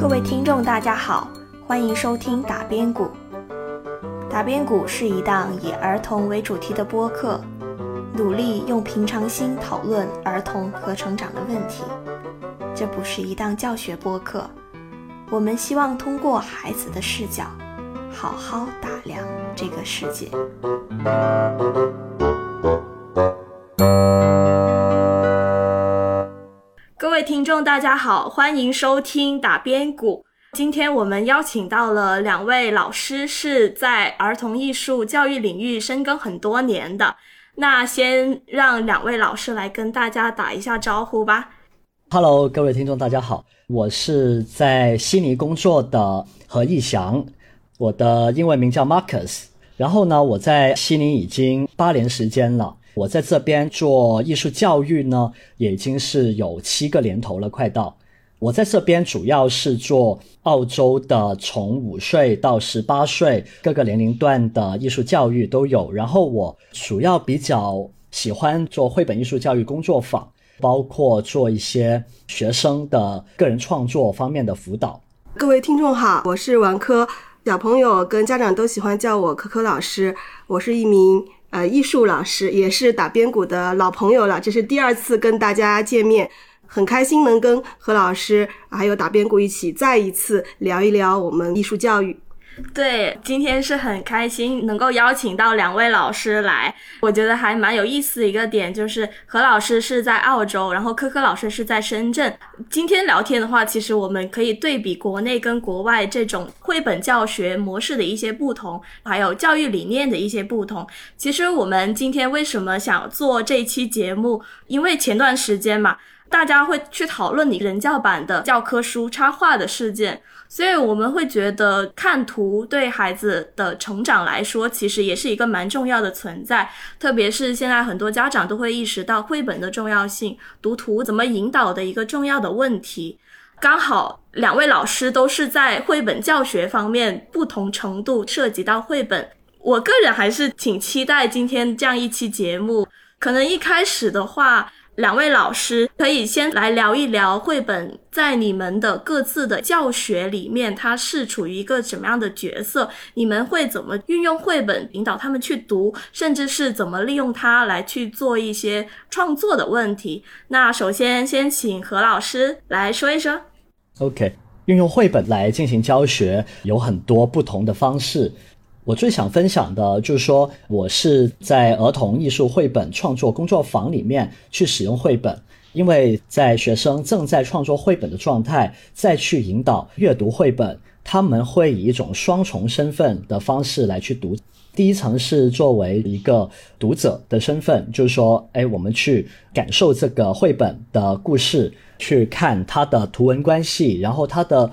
各位听众，大家好，欢迎收听打边鼓。打边鼓是一档以儿童为主题的播客，努力用平常心讨论儿童和成长的问题。这不是一档教学播客，我们希望通过孩子的视角，好好打量这个世界。众，大家好，欢迎收听打边鼓。今天我们邀请到了两位老师，是在儿童艺术教育领域深耕很多年的。那先让两位老师来跟大家打一下招呼吧。Hello，各位听众，大家好，我是在悉尼工作的何义祥，我的英文名叫 Marcus。然后呢，我在悉尼已经八年时间了。我在这边做艺术教育呢，也已经是有七个年头了，快到。我在这边主要是做澳洲的从五岁到十八岁各个年龄段的艺术教育都有。然后我主要比较喜欢做绘本艺术教育工作坊，包括做一些学生的个人创作方面的辅导。各位听众好，我是王珂，小朋友跟家长都喜欢叫我珂珂老师。我是一名呃艺术老师，也是打边鼓的老朋友了，这是第二次跟大家见面。很开心能跟何老师还有打边鼓一起再一次聊一聊我们艺术教育。对，今天是很开心能够邀请到两位老师来。我觉得还蛮有意思的一个点就是何老师是在澳洲，然后科科老师是在深圳。今天聊天的话，其实我们可以对比国内跟国外这种绘本教学模式的一些不同，还有教育理念的一些不同。其实我们今天为什么想做这期节目？因为前段时间嘛。大家会去讨论你人教版的教科书插画的事件，所以我们会觉得看图对孩子的成长来说，其实也是一个蛮重要的存在。特别是现在很多家长都会意识到绘本的重要性，读图怎么引导的一个重要的问题。刚好两位老师都是在绘本教学方面不同程度涉及到绘本，我个人还是挺期待今天这样一期节目。可能一开始的话。两位老师可以先来聊一聊绘本在你们的各自的教学里面，它是处于一个什么样的角色？你们会怎么运用绘本引导他们去读，甚至是怎么利用它来去做一些创作的问题？那首先先请何老师来说一说。OK，运用绘本来进行教学有很多不同的方式。我最想分享的就是说，我是在儿童艺术绘本创作工作坊里面去使用绘本，因为在学生正在创作绘本的状态，再去引导阅读绘本，他们会以一种双重身份的方式来去读。第一层是作为一个读者的身份，就是说，哎，我们去感受这个绘本的故事，去看它的图文关系，然后它的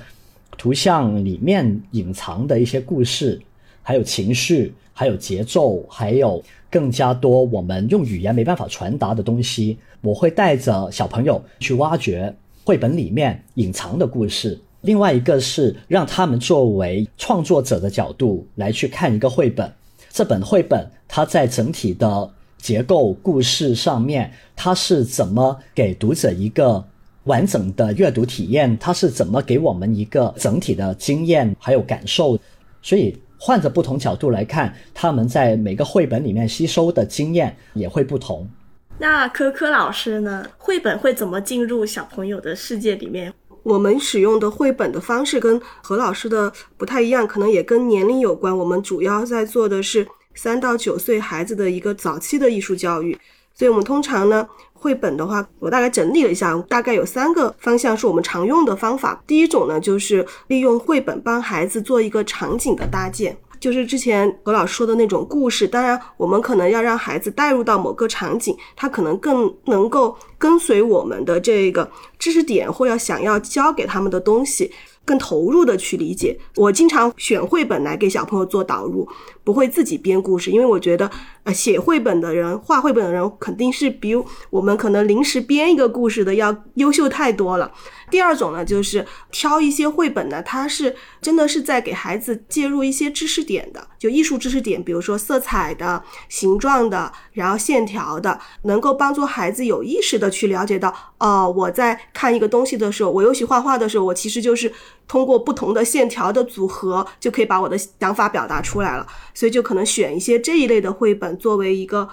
图像里面隐藏的一些故事。还有情绪，还有节奏，还有更加多我们用语言没办法传达的东西。我会带着小朋友去挖掘绘本里面隐藏的故事。另外一个是让他们作为创作者的角度来去看一个绘本。这本绘本它在整体的结构、故事上面，它是怎么给读者一个完整的阅读体验？它是怎么给我们一个整体的经验还有感受？所以。换着不同角度来看，他们在每个绘本里面吸收的经验也会不同。那科科老师呢？绘本会怎么进入小朋友的世界里面？我们使用的绘本的方式跟何老师的不太一样，可能也跟年龄有关。我们主要在做的是三到九岁孩子的一个早期的艺术教育，所以我们通常呢。绘本的话，我大概整理了一下，大概有三个方向是我们常用的方法。第一种呢，就是利用绘本帮孩子做一个场景的搭建，就是之前何老师说的那种故事。当然，我们可能要让孩子带入到某个场景，他可能更能够跟随我们的这个知识点，或要想要教给他们的东西。更投入的去理解。我经常选绘本来给小朋友做导入，不会自己编故事，因为我觉得，呃，写绘本的人、画绘本的人肯定是比我们可能临时编一个故事的要优秀太多了。第二种呢，就是挑一些绘本呢，它是真的是在给孩子介入一些知识点的，就艺术知识点，比如说色彩的、形状的，然后线条的，能够帮助孩子有意识的去了解到，哦，我在看一个东西的时候，我尤其画画的时候，我其实就是通过不同的线条的组合，就可以把我的想法表达出来了。所以就可能选一些这一类的绘本作为一个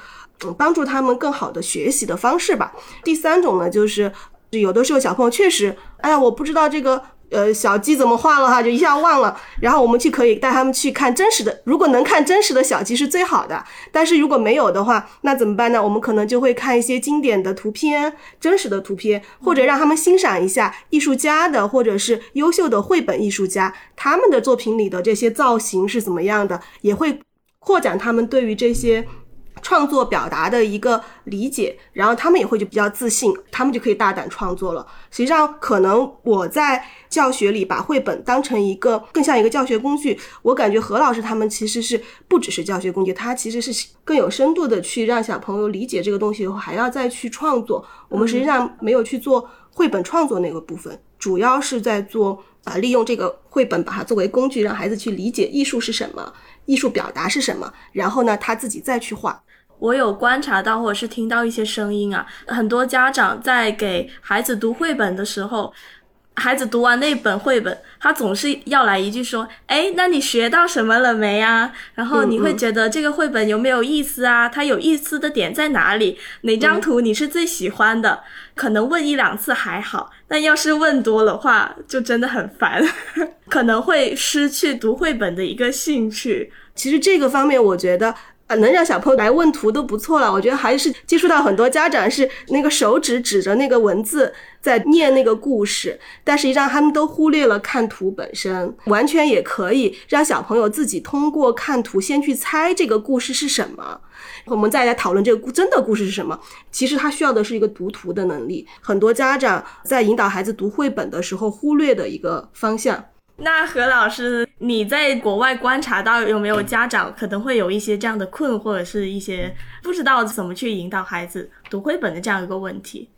嗯帮助他们更好的学习的方式吧。第三种呢，就是有的时候小朋友确实，哎呀，我不知道这个。呃，小鸡怎么画了哈，就一下忘了。然后我们去可以带他们去看真实的，如果能看真实的小鸡是最好的。但是如果没有的话，那怎么办呢？我们可能就会看一些经典的图片，真实的图片，或者让他们欣赏一下艺术家的或者是优秀的绘本艺术家他们的作品里的这些造型是怎么样的，也会扩展他们对于这些。创作表达的一个理解，然后他们也会就比较自信，他们就可以大胆创作了。实际上，可能我在教学里把绘本当成一个更像一个教学工具，我感觉何老师他们其实是不只是教学工具，他其实是更有深度的去让小朋友理解这个东西以后，还要再去创作。我们实际上没有去做绘本创作那个部分，主要是在做啊，利用这个绘本把它作为工具，让孩子去理解艺术是什么，艺术表达是什么，然后呢，他自己再去画。我有观察到，或者是听到一些声音啊，很多家长在给孩子读绘本的时候，孩子读完那本绘本，他总是要来一句说：“哎，那你学到什么了没啊？”然后你会觉得这个绘本有没有意思啊？它有意思的点在哪里？哪张图你是最喜欢的？可能问一两次还好，但要是问多的话，就真的很烦，可能会失去读绘本的一个兴趣。其实这个方面，我觉得。能让小朋友来问图都不错了，我觉得还是接触到很多家长是那个手指指着那个文字在念那个故事，但实际上他们都忽略了看图本身，完全也可以让小朋友自己通过看图先去猜这个故事是什么，我们再来讨论这个真的故事是什么。其实他需要的是一个读图的能力，很多家长在引导孩子读绘本的时候忽略的一个方向。那何老师，你在国外观察到有没有家长可能会有一些这样的困惑，或者是一些不知道怎么去引导孩子读绘本的这样一个问题？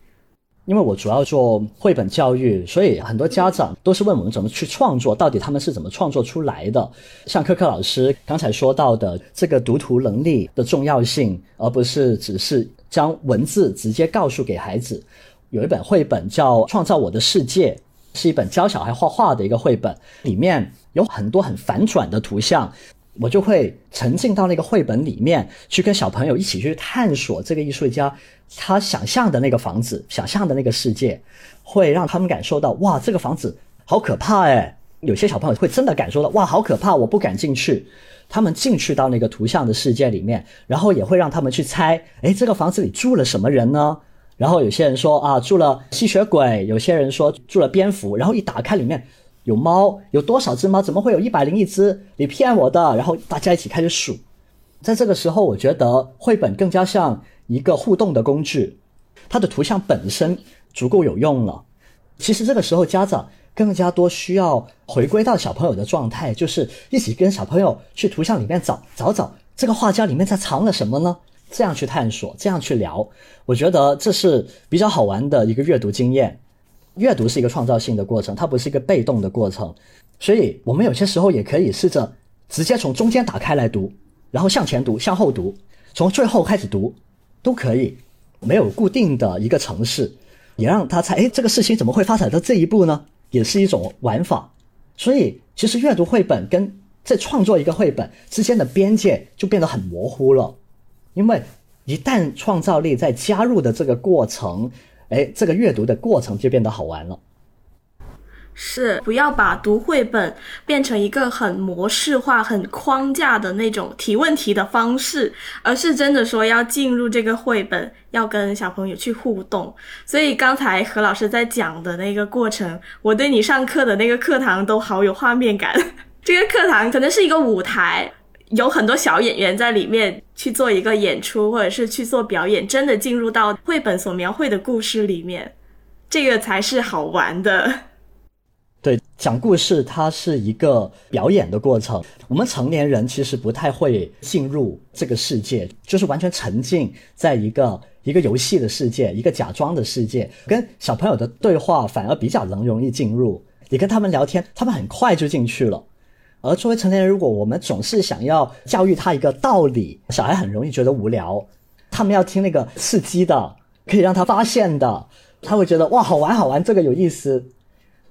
因为我主要做绘本教育，所以很多家长都是问我们怎么去创作，到底他们是怎么创作出来的？像柯柯老师刚才说到的这个读图能力的重要性，而不是只是将文字直接告诉给孩子。有一本绘本叫《创造我的世界》。是一本教小孩画画的一个绘本，里面有很多很反转的图像，我就会沉浸到那个绘本里面去，跟小朋友一起去探索这个艺术家他想象的那个房子，想象的那个世界，会让他们感受到哇，这个房子好可怕哎！有些小朋友会真的感受到哇，好可怕，我不敢进去。他们进去到那个图像的世界里面，然后也会让他们去猜，哎，这个房子里住了什么人呢？然后有些人说啊住了吸血鬼，有些人说住了蝙蝠，然后一打开里面有猫，有多少只猫？怎么会有一百零一只？你骗我的！然后大家一起开始数。在这个时候，我觉得绘本更加像一个互动的工具，它的图像本身足够有用了。其实这个时候家长更加多需要回归到小朋友的状态，就是一起跟小朋友去图像里面找找找这个画家里面在藏了什么呢？这样去探索，这样去聊，我觉得这是比较好玩的一个阅读经验。阅读是一个创造性的过程，它不是一个被动的过程。所以，我们有些时候也可以试着直接从中间打开来读，然后向前读、向后读，从最后开始读，都可以。没有固定的一个程式，也让他猜，哎，这个事情怎么会发展到这一步呢？也是一种玩法。所以，其实阅读绘本跟在创作一个绘本之间的边界就变得很模糊了。因为一旦创造力在加入的这个过程，哎，这个阅读的过程就变得好玩了。是，不要把读绘本变成一个很模式化、很框架的那种提问题的方式，而是真的说要进入这个绘本，要跟小朋友去互动。所以刚才何老师在讲的那个过程，我对你上课的那个课堂都好有画面感。这个课堂可能是一个舞台。有很多小演员在里面去做一个演出，或者是去做表演，真的进入到绘本所描绘的故事里面，这个才是好玩的。对，讲故事它是一个表演的过程。我们成年人其实不太会进入这个世界，就是完全沉浸在一个一个游戏的世界，一个假装的世界。跟小朋友的对话反而比较能容易进入，你跟他们聊天，他们很快就进去了。而作为成年人，如果我们总是想要教育他一个道理，小孩很容易觉得无聊。他们要听那个刺激的，可以让他发现的，他会觉得哇，好玩好玩，这个有意思。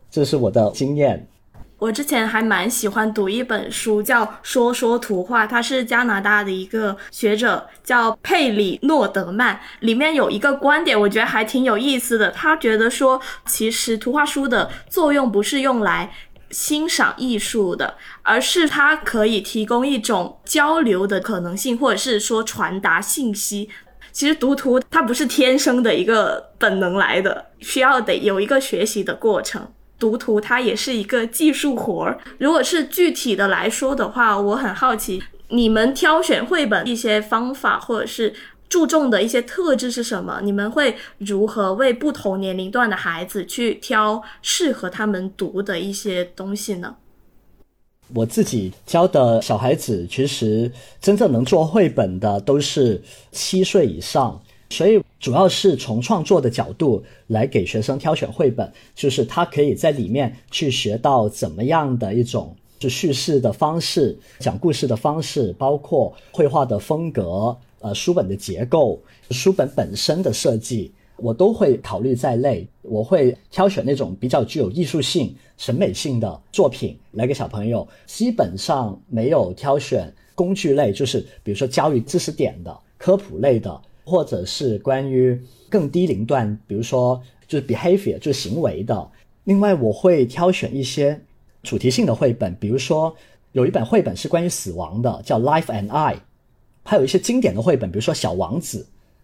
这是我的经验。我之前还蛮喜欢读一本书，叫《说说图画》，它是加拿大的一个学者叫佩里诺德曼，里面有一个观点，我觉得还挺有意思的。他觉得说，其实图画书的作用不是用来欣赏艺术的，而是它可以提供一种交流的可能性，或者是说传达信息。其实读图它不是天生的一个本能来的，需要得有一个学习的过程。读图它也是一个技术活儿。如果是具体的来说的话，我很好奇你们挑选绘本一些方法，或者是注重的一些特质是什么？你们会如何为不同年龄段的孩子去挑适合他们读的一些东西呢？我自己教的小孩子，其实真正能做绘本的都是七岁以上。所以主要是从创作的角度来给学生挑选绘本，就是他可以在里面去学到怎么样的一种就叙事的方式、讲故事的方式，包括绘画的风格、呃书本的结构、书本本身的设计，我都会考虑在内。我会挑选那种比较具有艺术性、审美性的作品来给小朋友，基本上没有挑选工具类，就是比如说教育知识点的、科普类的。或者是关于更低龄段，比如说就是 behavior，就是行为的。另外，我会挑选一些主题性的绘本，比如说有一本绘本是关于死亡的，叫《Life and I》。还有一些经典的绘本，比如说《小王子》，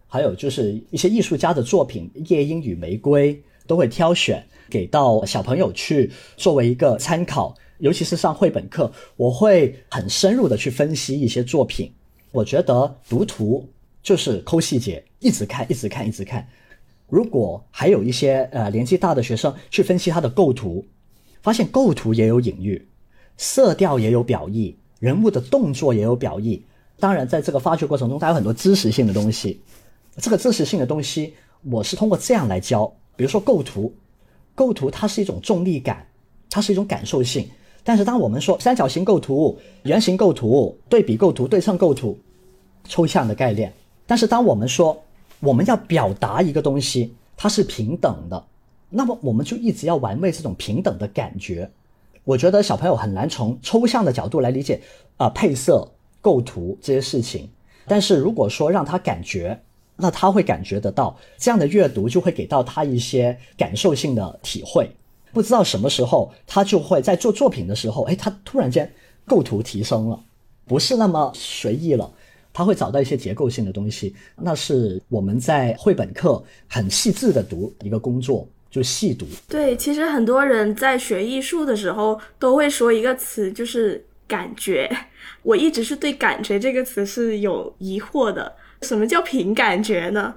还有就是一些艺术家的作品，《夜莺与玫瑰》，都会挑选给到小朋友去作为一个参考。尤其是上绘本课，我会很深入的去分析一些作品。我觉得读图。就是抠细节，一直看，一直看，一直看。如果还有一些呃年纪大的学生去分析他的构图，发现构图也有隐喻，色调也有表意，人物的动作也有表意。当然，在这个发掘过程中，它有很多知识性的东西。这个知识性的东西，我是通过这样来教。比如说构图，构图它是一种重力感，它是一种感受性。但是当我们说三角形构图、圆形构图、对比构图、对称构图，抽象的概念。但是，当我们说我们要表达一个东西，它是平等的，那么我们就一直要玩味这种平等的感觉。我觉得小朋友很难从抽象的角度来理解啊配色、构图这些事情。但是如果说让他感觉，那他会感觉得到，这样的阅读就会给到他一些感受性的体会。不知道什么时候，他就会在做作品的时候，哎，他突然间构图提升了，不是那么随意了。他会找到一些结构性的东西，那是我们在绘本课很细致的读一个工作，就细读。对，其实很多人在学艺术的时候都会说一个词，就是感觉。我一直是对“感觉”这个词是有疑惑的。什么叫凭感觉呢？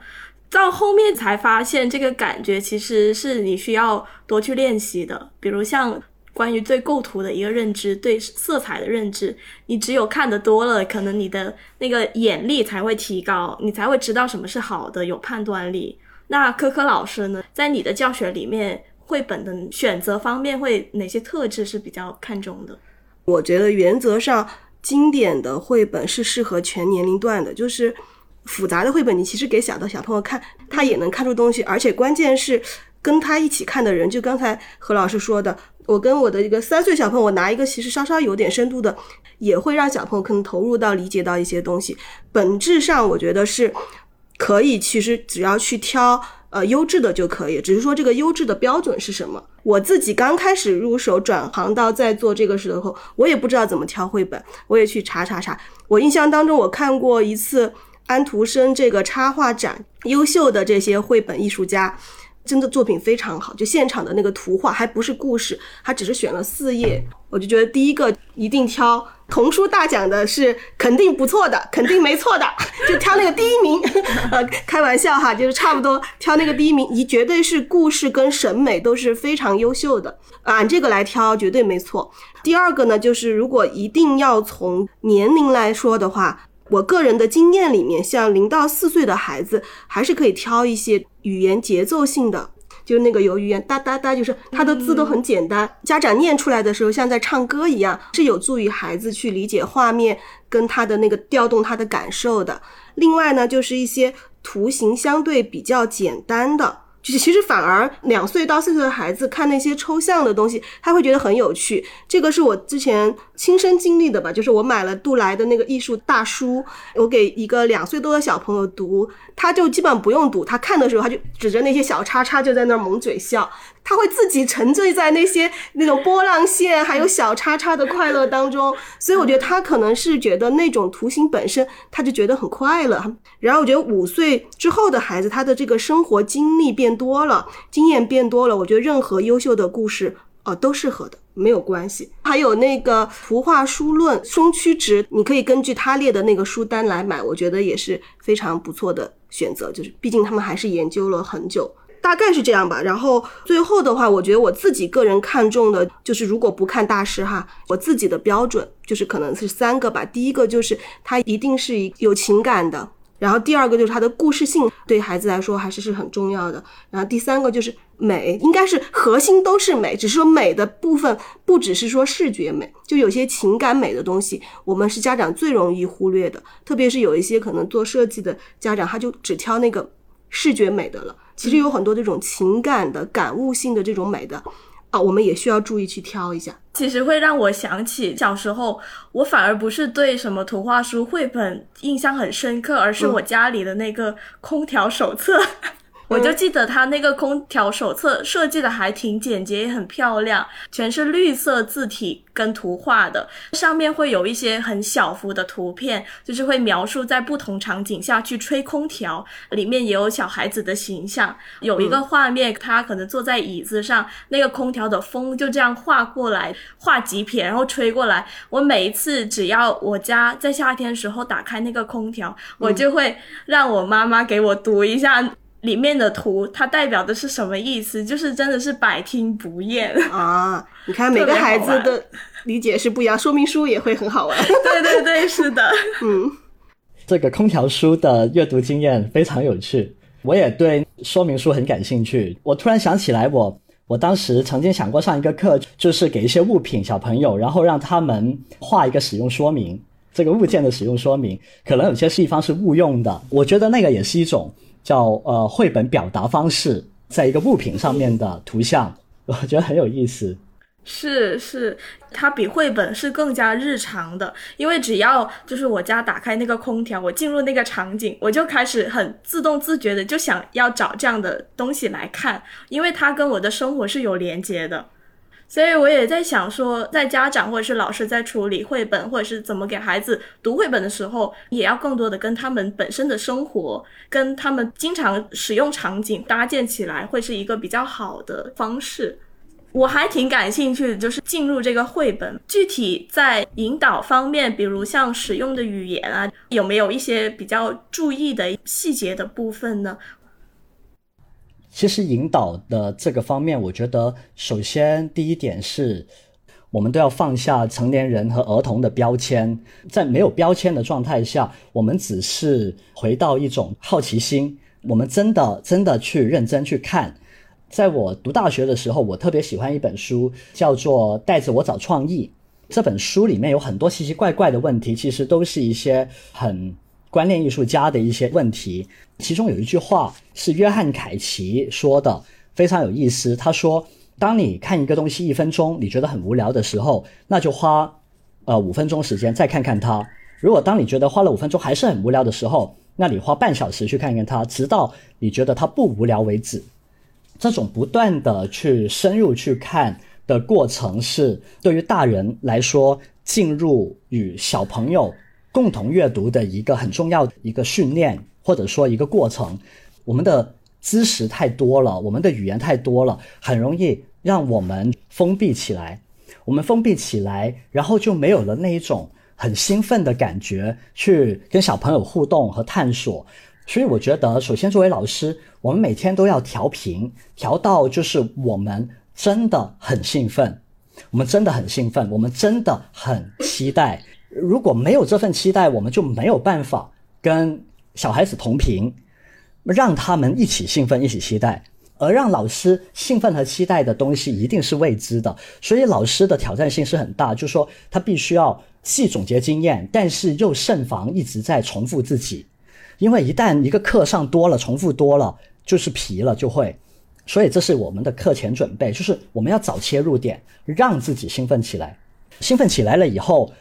到后面才发现，这个感觉其实是你需要多去练习的。比如像。关于对构图的一个认知，对色彩的认知，你只有看得多了，可能你的那个眼力才会提高，你才会知道什么是好的，有判断力。那科科老师呢，在你的教学里面，绘本的选择方面会哪些特质是比较看重的？我觉得原则上，经典的绘本是适合全年龄段的，就是复杂的绘本，你其实给小的小朋友看，他也能看出东西，而且关键是跟他一起看的人，就刚才何老师说的。我跟我的一个三岁小朋友，我拿一个其实稍稍有点深度的，也会让小朋友可能投入到理解到一些东西。本质上，我觉得是可以，其实只要去挑呃优质的就可以。只是说这个优质的标准是什么？我自己刚开始入手转行到在做这个时候，我也不知道怎么挑绘本，我也去查查查。我印象当中，我看过一次安徒生这个插画展，优秀的这些绘本艺术家。真的作品非常好，就现场的那个图画还不是故事，他只是选了四页，我就觉得第一个一定挑童书大奖的是肯定不错的，肯定没错的，就挑那个第一名。呃，开玩笑哈，就是差不多挑那个第一名，你绝对是故事跟审美都是非常优秀的，按这个来挑绝对没错。第二个呢，就是如果一定要从年龄来说的话。我个人的经验里面，像零到四岁的孩子，还是可以挑一些语言节奏性的，就那个有语言哒哒哒，就是他的字都很简单，家长念出来的时候像在唱歌一样，是有助于孩子去理解画面跟他的那个调动他的感受的。另外呢，就是一些图形相对比较简单的，就是其实反而两岁到四岁的孩子看那些抽象的东西，他会觉得很有趣。这个是我之前亲身经历的吧，就是我买了杜莱的那个艺术大书，我给一个两岁多的小朋友读，他就基本不用读，他看的时候他就指着那些小叉叉就在那儿猛嘴笑。他会自己沉醉在那些那种波浪线还有小叉叉的快乐当中，所以我觉得他可能是觉得那种图形本身他就觉得很快乐。然后我觉得五岁之后的孩子，他的这个生活经历变多了，经验变多了，我觉得任何优秀的故事呃都适合的，没有关系。还有那个图画书论松曲直，你可以根据他列的那个书单来买，我觉得也是非常不错的选择。就是毕竟他们还是研究了很久。大概是这样吧，然后最后的话，我觉得我自己个人看重的就是，如果不看大师哈，我自己的标准就是可能是三个吧。第一个就是它一定是有情感的，然后第二个就是它的故事性对孩子来说还是是很重要的，然后第三个就是美，应该是核心都是美，只是说美的部分不只是说视觉美，就有些情感美的东西，我们是家长最容易忽略的，特别是有一些可能做设计的家长，他就只挑那个视觉美的了。其实有很多这种情感的、感悟性的这种美的，啊，我们也需要注意去挑一下。其实会让我想起小时候，我反而不是对什么图画书、绘本印象很深刻，而是我家里的那个空调手册。我就记得他那个空调手册设计的还挺简洁，也很漂亮，全是绿色字体跟图画的，上面会有一些很小幅的图片，就是会描述在不同场景下去吹空调，里面也有小孩子的形象，有一个画面，他可能坐在椅子上，那个空调的风就这样画过来，画几撇，然后吹过来。我每一次只要我家在夏天时候打开那个空调，我就会让我妈妈给我读一下。里面的图它代表的是什么意思？就是真的是百听不厌啊！你看每个孩子的理解是不一样，说明书也会很好玩。对对对，是的，嗯，这个空调书的阅读经验非常有趣，我也对说明书很感兴趣。我突然想起来，我我当时曾经想过上一个课，就是给一些物品小朋友，然后让他们画一个使用说明，这个物件的使用说明，可能有些地方是误用的，我觉得那个也是一种。叫呃绘本表达方式，在一个物品上面的图像，我觉得很有意思。是是，它比绘本是更加日常的，因为只要就是我家打开那个空调，我进入那个场景，我就开始很自动自觉的就想要找这样的东西来看，因为它跟我的生活是有连接的。所以我也在想说，在家长或者是老师在处理绘本或者是怎么给孩子读绘本的时候，也要更多的跟他们本身的生活、跟他们经常使用场景搭建起来，会是一个比较好的方式。我还挺感兴趣的，就是进入这个绘本，具体在引导方面，比如像使用的语言啊，有没有一些比较注意的细节的部分呢？其实引导的这个方面，我觉得首先第一点是，我们都要放下成年人和儿童的标签，在没有标签的状态下，我们只是回到一种好奇心，我们真的真的去认真去看。在我读大学的时候，我特别喜欢一本书，叫做《带着我找创意》。这本书里面有很多奇奇怪怪的问题，其实都是一些很。观念艺术家的一些问题，其中有一句话是约翰凯奇说的，非常有意思。他说：“当你看一个东西一分钟，你觉得很无聊的时候，那就花呃五分钟时间再看看它。如果当你觉得花了五分钟还是很无聊的时候，那你花半小时去看看它，直到你觉得它不无聊为止。这种不断的去深入去看的过程，是对于大人来说进入与小朋友。”共同阅读的一个很重要的一个训练，或者说一个过程。我们的知识太多了，我们的语言太多了，很容易让我们封闭起来。我们封闭起来，然后就没有了那一种很兴奋的感觉，去跟小朋友互动和探索。所以，我觉得，首先作为老师，我们每天都要调频，调到就是我们真的很兴奋，我们真的很兴奋，我们真的很期待。如果没有这份期待，我们就没有办法跟小孩子同频，让他们一起兴奋、一起期待。而让老师兴奋和期待的东西一定是未知的，所以老师的挑战性是很大。就是说，他必须要既总结经验，但是又慎防一直在重复自己，因为一旦一个课上多了、重复多了，就是疲了，就会所以这是我们的课前准备，就是我们要早切入点，让自己兴奋起来。兴奋起来了以后，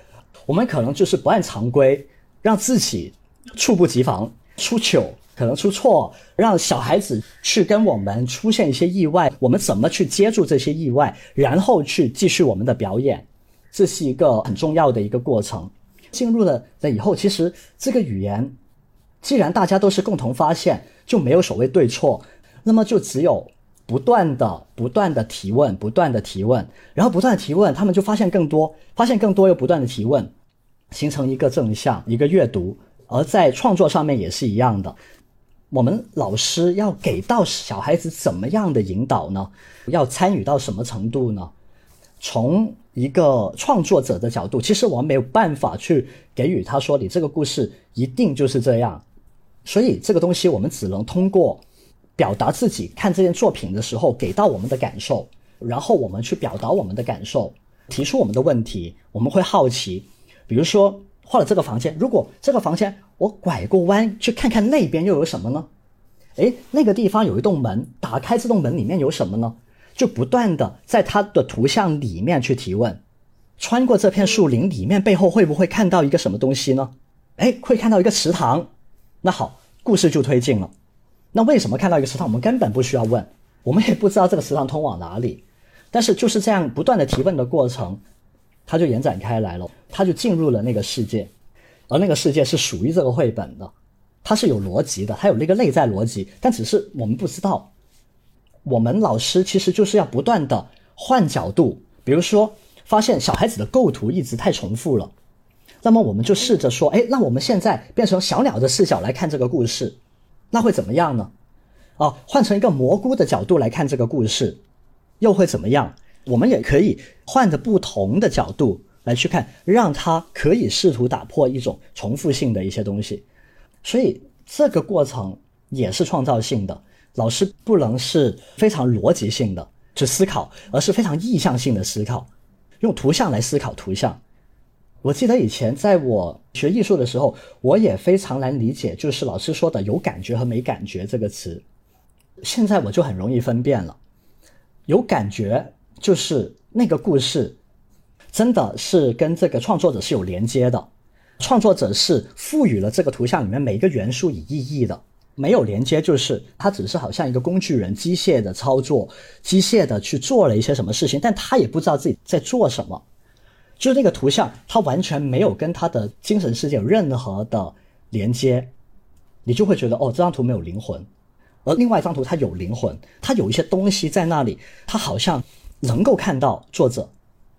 我们可能就是不按常规，让自己猝不及防出糗，可能出错，让小孩子去跟我们出现一些意外，我们怎么去接住这些意外，然后去继续我们的表演，这是一个很重要的一个过程。进入了了以后，其实这个语言，既然大家都是共同发现，就没有所谓对错。那么就只有不断的、不断的提问，不断的提问，然后不断提问，他们就发现更多，发现更多又不断的提问，形成一个正向，一个阅读。而在创作上面也是一样的，我们老师要给到小孩子怎么样的引导呢？要参与到什么程度呢？从一个创作者的角度，其实我们没有办法去给予他说你这个故事一定就是这样，所以这个东西我们只能通过。表达自己看这件作品的时候给到我们的感受，然后我们去表达我们的感受，提出我们的问题。我们会好奇，比如说画了这个房间，如果这个房间我拐过弯去看看那边又有什么呢？诶，那个地方有一栋门，打开这栋门里面有什么呢？就不断的在它的图像里面去提问。穿过这片树林里面，背后会不会看到一个什么东西呢？诶，会看到一个池塘。那好，故事就推进了。那为什么看到一个池塘，我们根本不需要问，我们也不知道这个池塘通往哪里，但是就是这样不断的提问的过程，它就延展开来了，它就进入了那个世界，而那个世界是属于这个绘本的，它是有逻辑的，它有那个内在逻辑，但只是我们不知道。我们老师其实就是要不断的换角度，比如说发现小孩子的构图一直太重复了，那么我们就试着说，哎，那我们现在变成小鸟的视角来看这个故事。那会怎么样呢？哦，换成一个蘑菇的角度来看这个故事，又会怎么样？我们也可以换着不同的角度来去看，让它可以试图打破一种重复性的一些东西。所以这个过程也是创造性的。老师不能是非常逻辑性的去思考，而是非常意向性的思考，用图像来思考图像。我记得以前在我学艺术的时候，我也非常难理解，就是老师说的“有感觉”和“没感觉”这个词。现在我就很容易分辨了，有感觉就是那个故事真的是跟这个创作者是有连接的，创作者是赋予了这个图像里面每一个元素以意义的。没有连接就是他只是好像一个工具人，机械的操作，机械的去做了一些什么事情，但他也不知道自己在做什么。就那个图像，它完全没有跟他的精神世界有任何的连接，你就会觉得哦，这张图没有灵魂。而另外一张图它有灵魂，它有一些东西在那里，它好像能够看到作者。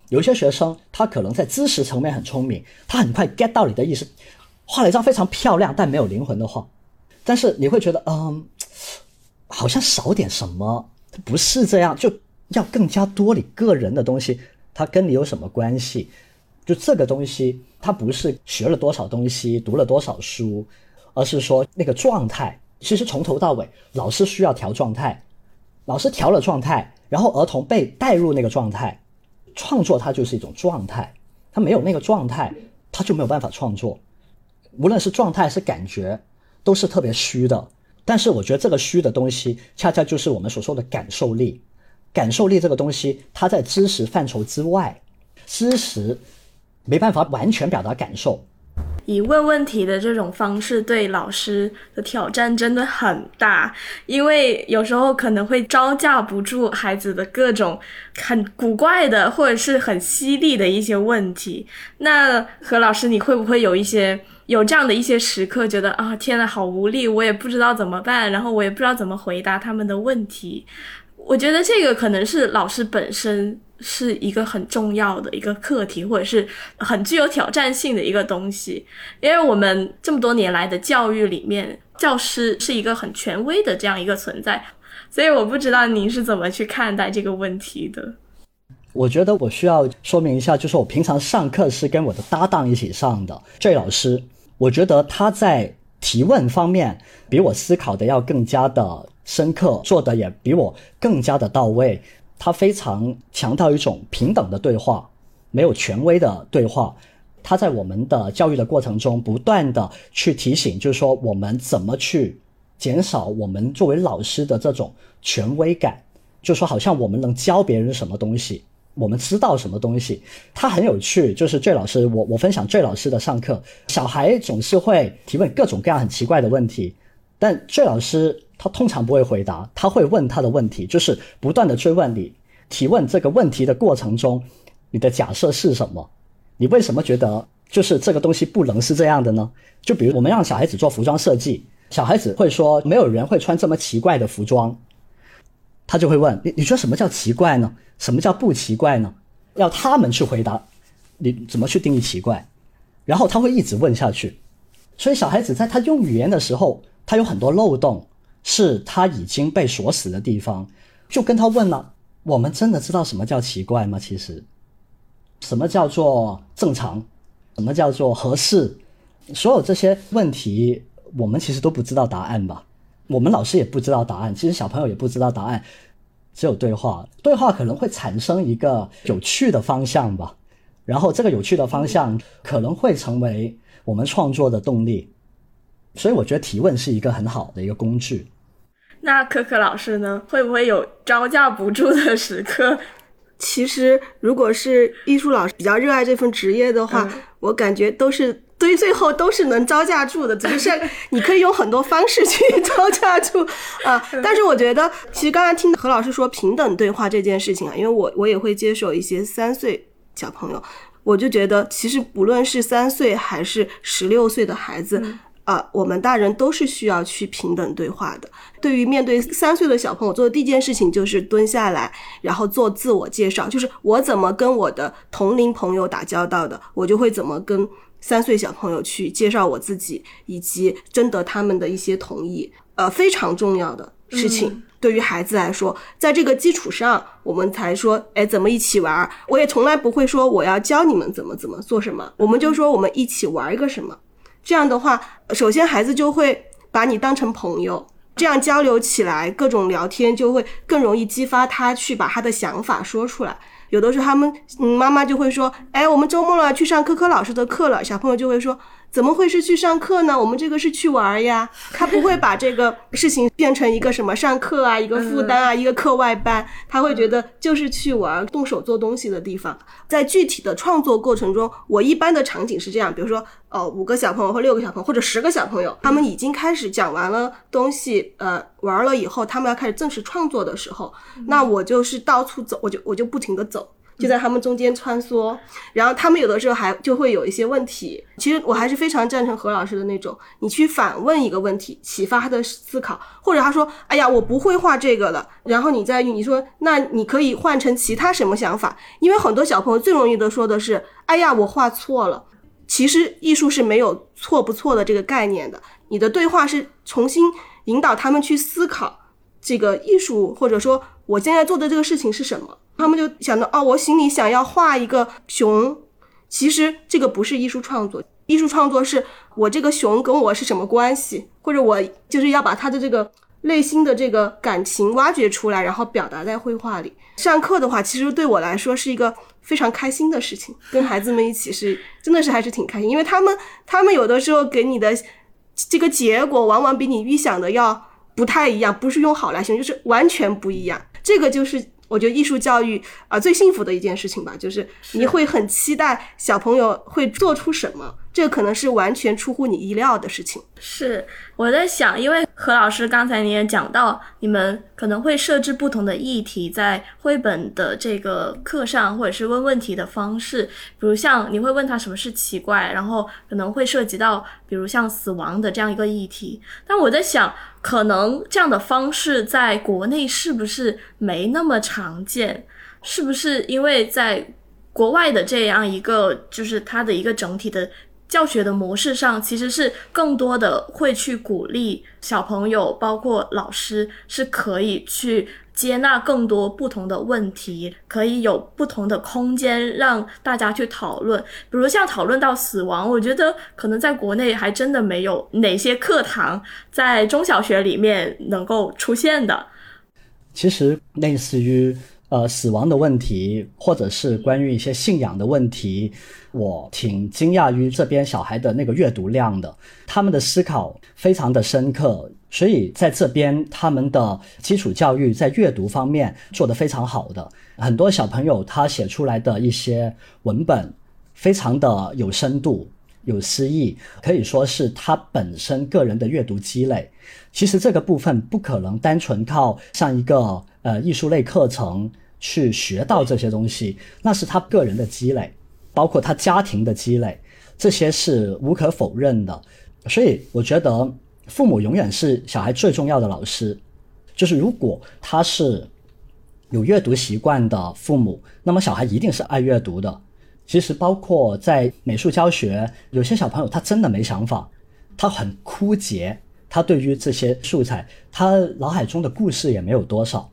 有一些学生，他可能在知识层面很聪明，他很快 get 到你的意思，画了一张非常漂亮但没有灵魂的画。但是你会觉得，嗯，好像少点什么，不是这样，就要更加多你个人的东西。它跟你有什么关系？就这个东西，它不是学了多少东西、读了多少书，而是说那个状态。其实从头到尾，老师需要调状态，老师调了状态，然后儿童被带入那个状态，创作它就是一种状态。他没有那个状态，他就没有办法创作。无论是状态是感觉，都是特别虚的。但是我觉得这个虚的东西，恰恰就是我们所说的感受力。感受力这个东西，它在知识范畴之外，知识没办法完全表达感受。以问问题的这种方式对老师的挑战真的很大，因为有时候可能会招架不住孩子的各种很古怪的或者是很犀利的一些问题。那何老师，你会不会有一些有这样的一些时刻，觉得啊，天呐，好无力，我也不知道怎么办，然后我也不知道怎么回答他们的问题。我觉得这个可能是老师本身是一个很重要的一个课题，或者是很具有挑战性的一个东西。因为我们这么多年来的教育里面，教师是一个很权威的这样一个存在，所以我不知道您是怎么去看待这个问题的。我觉得我需要说明一下，就是我平常上课是跟我的搭档一起上的，J 老师，我觉得他在提问方面比我思考的要更加的。深刻做的也比我更加的到位，他非常强调一种平等的对话，没有权威的对话。他在我们的教育的过程中不断的去提醒，就是说我们怎么去减少我们作为老师的这种权威感，就说好像我们能教别人什么东西，我们知道什么东西。他很有趣，就是坠老师，我我分享坠老师的上课，小孩总是会提问各种各样很奇怪的问题，但坠老师他通常不会回答，他会问他的问题，就是不断的追问你，提问这个问题的过程中，你的假设是什么？你为什么觉得就是这个东西不能是这样的呢？就比如我们让小孩子做服装设计，小孩子会说没有人会穿这么奇怪的服装，他就会问你，你说什么叫奇怪呢？什么叫不奇怪呢？要他们去回答，你怎么去定义奇怪？然后他会一直问下去，所以小孩子在他用语言的时候，他有很多漏洞，是他已经被锁死的地方。就跟他问了，我们真的知道什么叫奇怪吗？其实。什么叫做正常？什么叫做合适？所有这些问题，我们其实都不知道答案吧？我们老师也不知道答案，其实小朋友也不知道答案。只有对话，对话可能会产生一个有趣的方向吧。然后这个有趣的方向可能会成为我们创作的动力。所以我觉得提问是一个很好的一个工具。那可可老师呢？会不会有招架不住的时刻？其实，如果是艺术老师比较热爱这份职业的话，我感觉都是对最后都是能招架住的，只是 你可以用很多方式去 招架住啊。但是我觉得，其实刚才听何老师说平等对话这件事情啊，因为我我也会接手一些三岁小朋友，我就觉得其实不论是三岁还是十六岁的孩子。啊，我们大人都是需要去平等对话的。对于面对三岁的小朋友，做的第一件事情就是蹲下来，然后做自我介绍，就是我怎么跟我的同龄朋友打交道的，我就会怎么跟三岁小朋友去介绍我自己，以及征得他们的一些同意。呃，非常重要的事情，对于孩子来说，在这个基础上，我们才说，哎，怎么一起玩？我也从来不会说我要教你们怎么怎么做什么，我们就说我们一起玩一个什么。这样的话，首先孩子就会把你当成朋友，这样交流起来，各种聊天就会更容易激发他去把他的想法说出来。有的时候他们，嗯，妈妈就会说，哎，我们周末了，去上科科老师的课了。小朋友就会说。怎么会是去上课呢？我们这个是去玩呀。他不会把这个事情变成一个什么上课啊，一个负担啊，一个课外班。他会觉得就是去玩、动手做东西的地方。在具体的创作过程中，我一般的场景是这样：比如说，哦，五个小朋友或六个小朋友或者十个小朋友，他们已经开始讲完了东西，呃，玩了以后，他们要开始正式创作的时候，那我就是到处走，我就我就不停的走。就在他们中间穿梭，然后他们有的时候还就会有一些问题。其实我还是非常赞成何老师的那种，你去反问一个问题，启发他的思考，或者他说：“哎呀，我不会画这个了。”然后你再你说：“那你可以换成其他什么想法？”因为很多小朋友最容易的说的是：“哎呀，我画错了。”其实艺术是没有错不错的这个概念的，你的对话是重新引导他们去思考这个艺术，或者说我现在做的这个事情是什么。他们就想到哦，我心里想要画一个熊，其实这个不是艺术创作，艺术创作是我这个熊跟我是什么关系，或者我就是要把他的这个内心的这个感情挖掘出来，然后表达在绘画里。上课的话，其实对我来说是一个非常开心的事情，跟孩子们一起是真的是还是挺开心，因为他们他们有的时候给你的这个结果，往往比你预想的要不太一样，不是用好来形容，就是完全不一样。这个就是。我觉得艺术教育啊，最幸福的一件事情吧，就是你会很期待小朋友会做出什么。这可能是完全出乎你意料的事情。是我在想，因为何老师刚才你也讲到，你们可能会设置不同的议题在绘本的这个课上，或者是问问题的方式，比如像你会问他什么是奇怪，然后可能会涉及到，比如像死亡的这样一个议题。但我在想，可能这样的方式在国内是不是没那么常见？是不是因为在国外的这样一个，就是它的一个整体的。教学的模式上，其实是更多的会去鼓励小朋友，包括老师，是可以去接纳更多不同的问题，可以有不同的空间让大家去讨论。比如像讨论到死亡，我觉得可能在国内还真的没有哪些课堂在中小学里面能够出现的。其实类似于。呃，死亡的问题，或者是关于一些信仰的问题，我挺惊讶于这边小孩的那个阅读量的，他们的思考非常的深刻，所以在这边他们的基础教育在阅读方面做得非常好的，很多小朋友他写出来的一些文本非常的有深度。有诗意，可以说是他本身个人的阅读积累。其实这个部分不可能单纯靠上一个呃艺术类课程去学到这些东西，那是他个人的积累，包括他家庭的积累，这些是无可否认的。所以我觉得父母永远是小孩最重要的老师。就是如果他是有阅读习惯的父母，那么小孩一定是爱阅读的。其实包括在美术教学，有些小朋友他真的没想法，他很枯竭，他对于这些素材，他脑海中的故事也没有多少，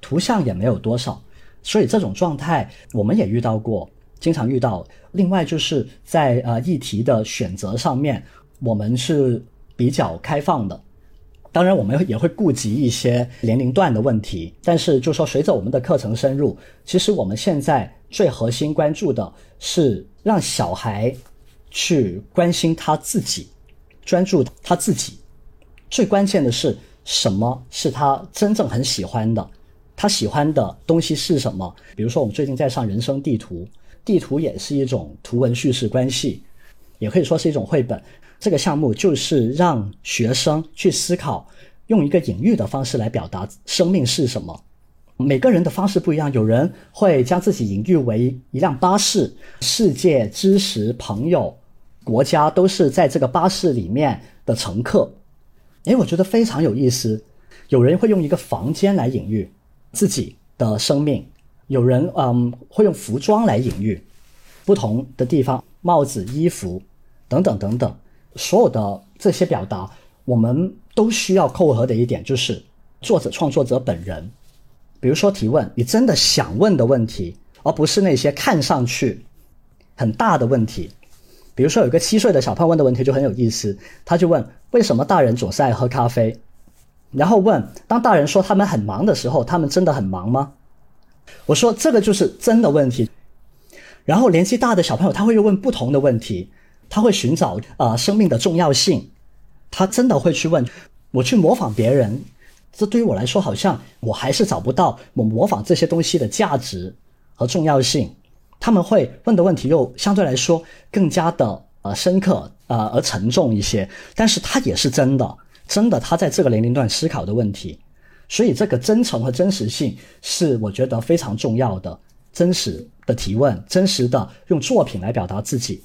图像也没有多少，所以这种状态我们也遇到过，经常遇到。另外就是在呃议题的选择上面，我们是比较开放的。当然，我们也会顾及一些年龄段的问题，但是就说随着我们的课程深入，其实我们现在最核心关注的是让小孩去关心他自己，专注他自己。最关键的是什么是他真正很喜欢的？他喜欢的东西是什么？比如说，我们最近在上人生地图，地图也是一种图文叙事关系，也可以说是一种绘本。这个项目就是让学生去思考，用一个隐喻的方式来表达生命是什么。每个人的方式不一样，有人会将自己隐喻为一辆巴士，世界、知识、朋友、国家都是在这个巴士里面的乘客。诶，我觉得非常有意思。有人会用一个房间来隐喻自己的生命，有人嗯会用服装来隐喻不同的地方，帽子、衣服等等等等。所有的这些表达，我们都需要扣合的一点就是作者创作者本人。比如说提问，你真的想问的问题，而不是那些看上去很大的问题。比如说有个七岁的小朋友问的问题就很有意思，他就问为什么大人总是爱喝咖啡，然后问当大人说他们很忙的时候，他们真的很忙吗？我说这个就是真的问题。然后年纪大的小朋友他会问不同的问题。他会寻找啊生命的重要性，他真的会去问，我去模仿别人，这对于我来说好像我还是找不到我模仿这些东西的价值和重要性。他们会问的问题又相对来说更加的呃深刻啊而沉重一些，但是他也是真的，真的他在这个年龄段思考的问题，所以这个真诚和真实性是我觉得非常重要的，真实的提问，真实的用作品来表达自己。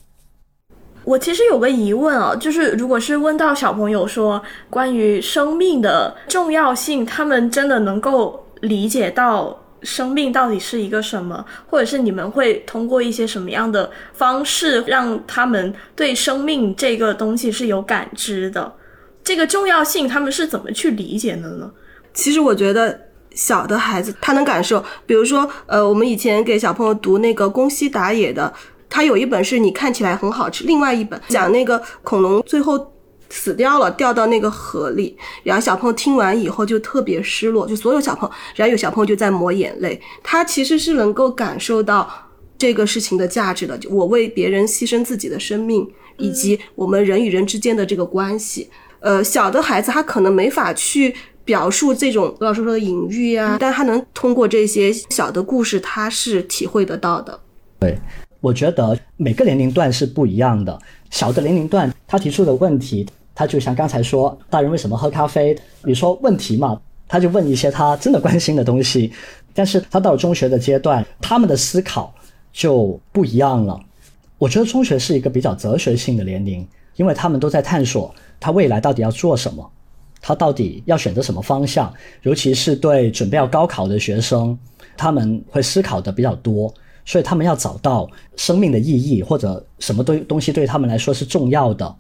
我其实有个疑问啊，就是如果是问到小朋友说关于生命的重要性，他们真的能够理解到生命到底是一个什么，或者是你们会通过一些什么样的方式让他们对生命这个东西是有感知的？这个重要性他们是怎么去理解的呢？其实我觉得小的孩子他能感受，比如说呃，我们以前给小朋友读那个宫西达也的。他有一本是你看起来很好吃，另外一本讲那个恐龙最后死掉了，掉到那个河里，然后小朋友听完以后就特别失落，就所有小朋友，然后有小朋友就在抹眼泪。他其实是能够感受到这个事情的价值的，我为别人牺牲自己的生命，以及我们人与人之间的这个关系。呃，小的孩子他可能没法去表述这种老师说的隐喻啊，但他能通过这些小的故事，他是体会得到的。对。我觉得每个年龄段是不一样的。小的年龄段，他提出的问题，他就像刚才说，大人为什么喝咖啡？你说问题嘛，他就问一些他真的关心的东西。但是他到了中学的阶段，他们的思考就不一样了。我觉得中学是一个比较哲学性的年龄，因为他们都在探索他未来到底要做什么，他到底要选择什么方向。尤其是对准备要高考的学生，他们会思考的比较多。所以他们要找到生命的意义，或者什么东东西对他们来说是重要的。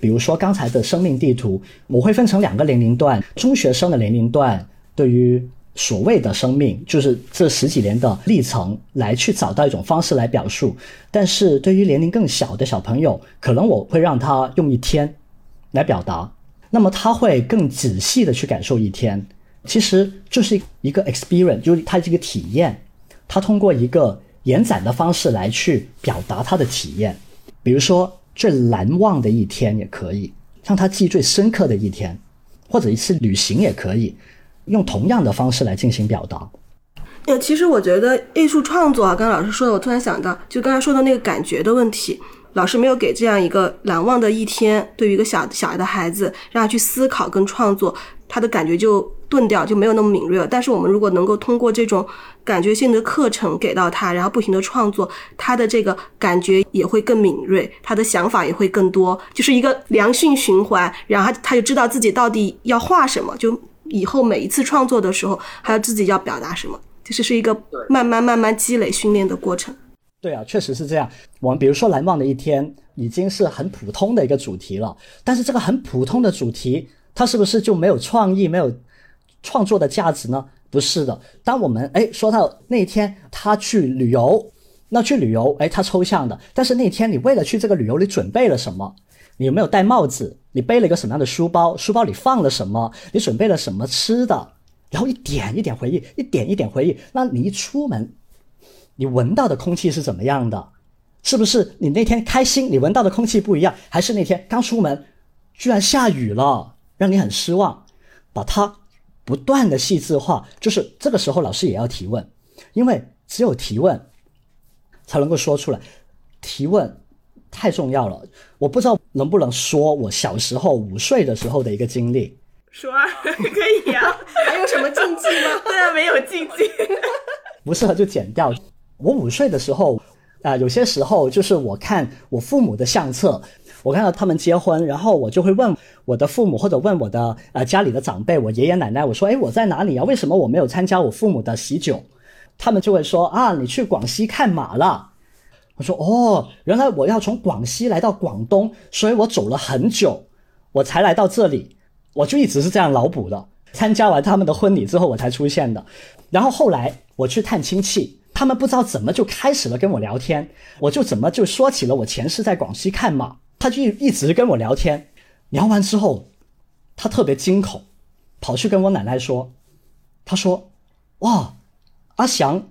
比如说刚才的生命地图，我会分成两个年龄段：中学生的年龄段，对于所谓的生命，就是这十几年的历程，来去找到一种方式来表述；但是对于年龄更小的小朋友，可能我会让他用一天来表达，那么他会更仔细的去感受一天，其实就是一个 experience，就是他这个体验，他通过一个。延展的方式来去表达他的体验，比如说最难忘的一天也可以，让他记忆最深刻的一天。或者一次旅行也可以，用同样的方式来进行表达。呃，其实我觉得艺术创作啊，刚刚老师说的，我突然想到，就刚才说的那个感觉的问题，老师没有给这样一个难忘的一天，对于一个小小孩的孩子，让他去思考跟创作，他的感觉就钝掉，就没有那么敏锐了。但是我们如果能够通过这种感觉性的课程给到他，然后不停的创作，他的这个感觉也会更敏锐，他的想法也会更多，就是一个良性循环，然后他他就知道自己到底要画什么，就以后每一次创作的时候，还有自己要表达什么。其实是一个慢慢慢慢积累训练的过程。对啊，确实是这样。我们比如说《难忘的一天》已经是很普通的一个主题了，但是这个很普通的主题，它是不是就没有创意、没有创作的价值呢？不是的。当我们哎说到那一天他去旅游，那去旅游哎，他抽象的。但是那天你为了去这个旅游，你准备了什么？你有没有戴帽子？你背了一个什么样的书包？书包里放了什么？你准备了什么吃的？然后一点一点回忆，一点一点回忆。那你一出门，你闻到的空气是怎么样的？是不是你那天开心，你闻到的空气不一样？还是那天刚出门，居然下雨了，让你很失望？把它不断的细致化，就是这个时候老师也要提问，因为只有提问才能够说出来。提问太重要了。我不知道能不能说我小时候五岁的时候的一个经历。说啊，可以啊，还有什么禁忌吗？对啊，没有禁忌，不适合就剪掉。我五岁的时候，啊，有些时候就是我看我父母的相册，我看到他们结婚，然后我就会问我的父母或者问我的呃家里的长辈，我爷爷奶奶，我说，哎，我在哪里啊？为什么我没有参加我父母的喜酒？他们就会说啊，你去广西看马了。我说，哦，原来我要从广西来到广东，所以我走了很久，我才来到这里。我就一直是这样脑补的，参加完他们的婚礼之后我才出现的，然后后来我去探亲戚，他们不知道怎么就开始了跟我聊天，我就怎么就说起了我前世在广西看马，他就一直跟我聊天，聊完之后，他特别惊恐，跑去跟我奶奶说，他说，哇，阿祥，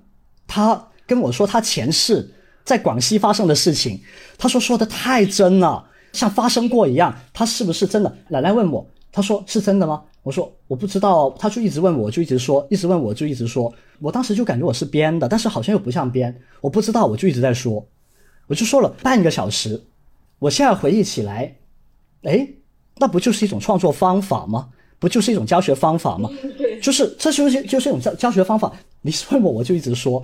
他跟我说他前世在广西发生的事情，他说说的太真了，像发生过一样，他是不是真的？奶奶问我。他说是真的吗？我说我不知道，他就一直问我，就一直说，一直问我就一直说。我当时就感觉我是编的，但是好像又不像编。我不知道，我就一直在说，我就说了半个小时。我现在回忆起来，哎，那不就是一种创作方法吗？不就是一种教学方法吗？就是这就是就是一种教教学方法。你问我，我就一直说。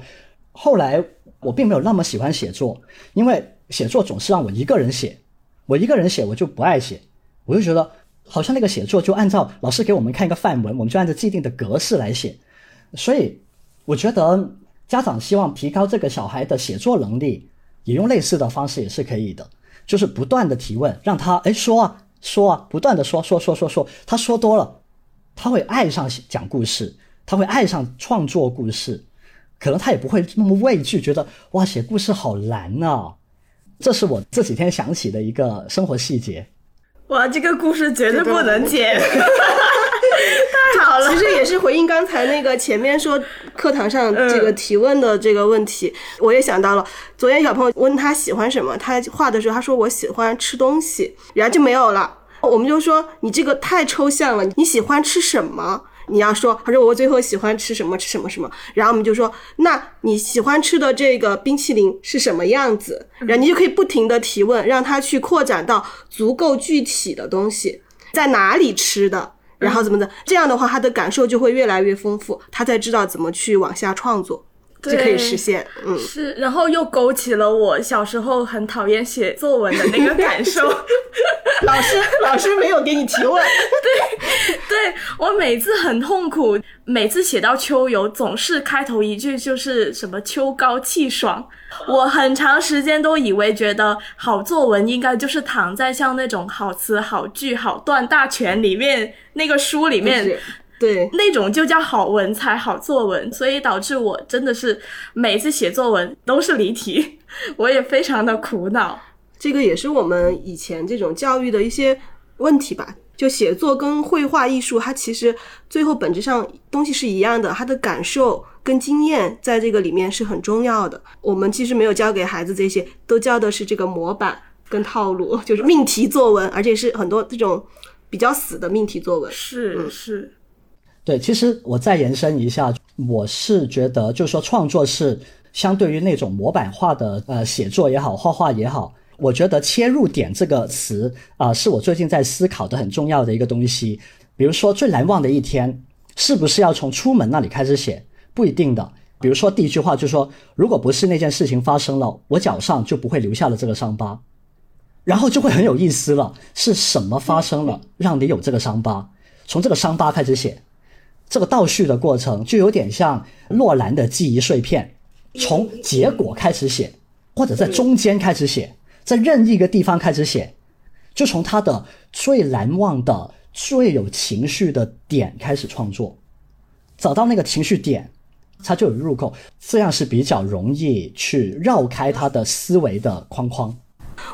后来我并没有那么喜欢写作，因为写作总是让我一个人写，我一个人写我就不爱写，我就觉得。好像那个写作就按照老师给我们看一个范文，我们就按照既定的格式来写。所以我觉得家长希望提高这个小孩的写作能力，也用类似的方式也是可以的，就是不断的提问，让他哎说啊说啊，不断的说说说说说，他说多了，他会爱上讲故事，他会爱上创作故事，可能他也不会那么畏惧，觉得哇写故事好难啊。这是我这几天想起的一个生活细节。哇，这个故事绝对不能剪，太好了。其实也是回应刚才那个前面说课堂上这个提问的这个问题，我也想到了。昨天小朋友问他喜欢什么，他画的时候他说我喜欢吃东西，然后就没有了。我们就说你这个太抽象了，你喜欢吃什么？你要说，他说我最后喜欢吃什么吃什么什么，然后我们就说，那你喜欢吃的这个冰淇淋是什么样子？然后你就可以不停的提问，让他去扩展到足够具体的东西，在哪里吃的，然后怎么的，这样的话他的感受就会越来越丰富，他才知道怎么去往下创作。就可以实现，嗯，是，然后又勾起了我小时候很讨厌写作文的那个感受。老师，老师没有给你提问。对，对我每次很痛苦，每次写到秋游，总是开头一句就是什么秋高气爽。我很长时间都以为，觉得好作文应该就是躺在像那种好词好句好段大全里面那个书里面。对，那种就叫好文采、好作文，所以导致我真的是每次写作文都是离题，我也非常的苦恼。这个也是我们以前这种教育的一些问题吧。就写作跟绘画艺术，它其实最后本质上东西是一样的，它的感受跟经验在这个里面是很重要的。我们其实没有教给孩子这些，都教的是这个模板跟套路，就是命题作文，而且是很多这种。比较死的命题作文。是是，对，其实我再延伸一下，我是觉得，就是说创作是相对于那种模板化的呃写作也好，画画也好，我觉得切入点这个词啊、是我最近在思考的很重要的一个东西。比如说最难忘的一天，是不是要从出门那里开始写？不一定的。比如说第一句话就说，如果不是那件事情发生了，我脚上就不会留下了这个伤疤。然后就会很有意思了，是什么发生了让你有这个伤疤？从这个伤疤开始写，这个倒叙的过程就有点像洛兰的记忆碎片，从结果开始写，或者在中间开始写，在任意一个地方开始写，就从他的最难忘的、最有情绪的点开始创作，找到那个情绪点，他就有入口，这样是比较容易去绕开他的思维的框框。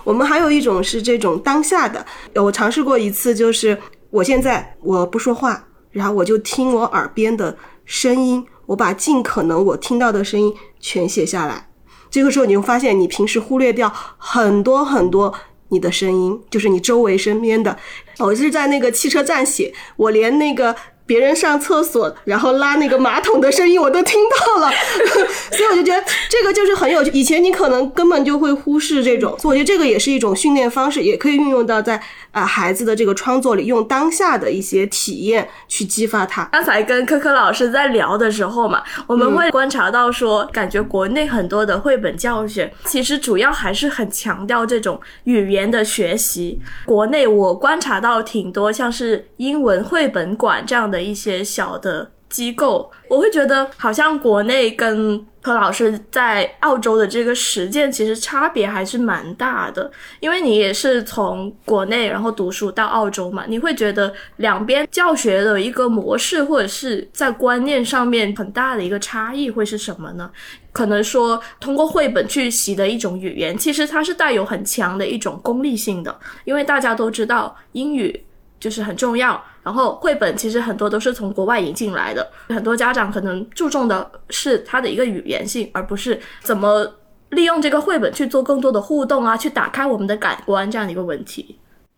我们还有一种是这种当下的，我尝试过一次，就是我现在我不说话，然后我就听我耳边的声音，我把尽可能我听到的声音全写下来。这个时候你会发现，你平时忽略掉很多很多你的声音，就是你周围身边的。我是在那个汽车站写，我连那个。别人上厕所，然后拉那个马桶的声音我都听到了，所以我就觉得这个就是很有。以前你可能根本就会忽视这种，所以我觉得这个也是一种训练方式，也可以运用到在啊、呃、孩子的这个创作里，用当下的一些体验去激发他。刚才跟科科老师在聊的时候嘛，我们会观察到说，感觉国内很多的绘本教学其实主要还是很强调这种语言的学习。国内我观察到挺多像是英文绘本馆这样的。一些小的机构，我会觉得好像国内跟柯老师在澳洲的这个实践其实差别还是蛮大的，因为你也是从国内然后读书到澳洲嘛，你会觉得两边教学的一个模式或者是在观念上面很大的一个差异会是什么呢？可能说通过绘本去习的一种语言，其实它是带有很强的一种功利性的，因为大家都知道英语就是很重要。然后绘本其实很多都是从国外引进来的，很多家长可能注重的是它的一个语言性，而不是怎么利用这个绘本去做更多的互动啊，去打开我们的感官这样的一个问题。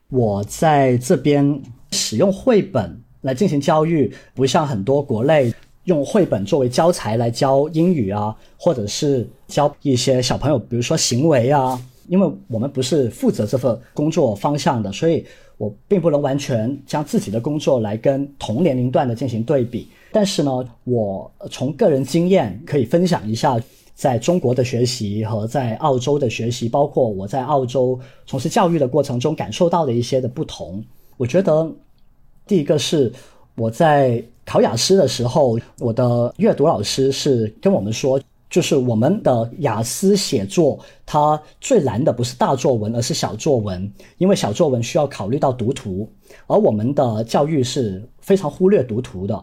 我在这边使用绘本来进行教育，不像很多国内用绘本作为教材来教英语啊，或者是教一些小朋友，比如说行为啊。因为我们不是负责这份工作方向的，所以我并不能完全将自己的工作来跟同年龄段的进行对比。但是呢，我从个人经验可以分享一下，在中国的学习和在澳洲的学习，包括我在澳洲从事教育的过程中感受到的一些的不同。我觉得，第一个是我在考雅思的时候，我的阅读老师是跟我们说。就是我们的雅思写作，它最难的不是大作文，而是小作文，因为小作文需要考虑到读图，而我们的教育是非常忽略读图的。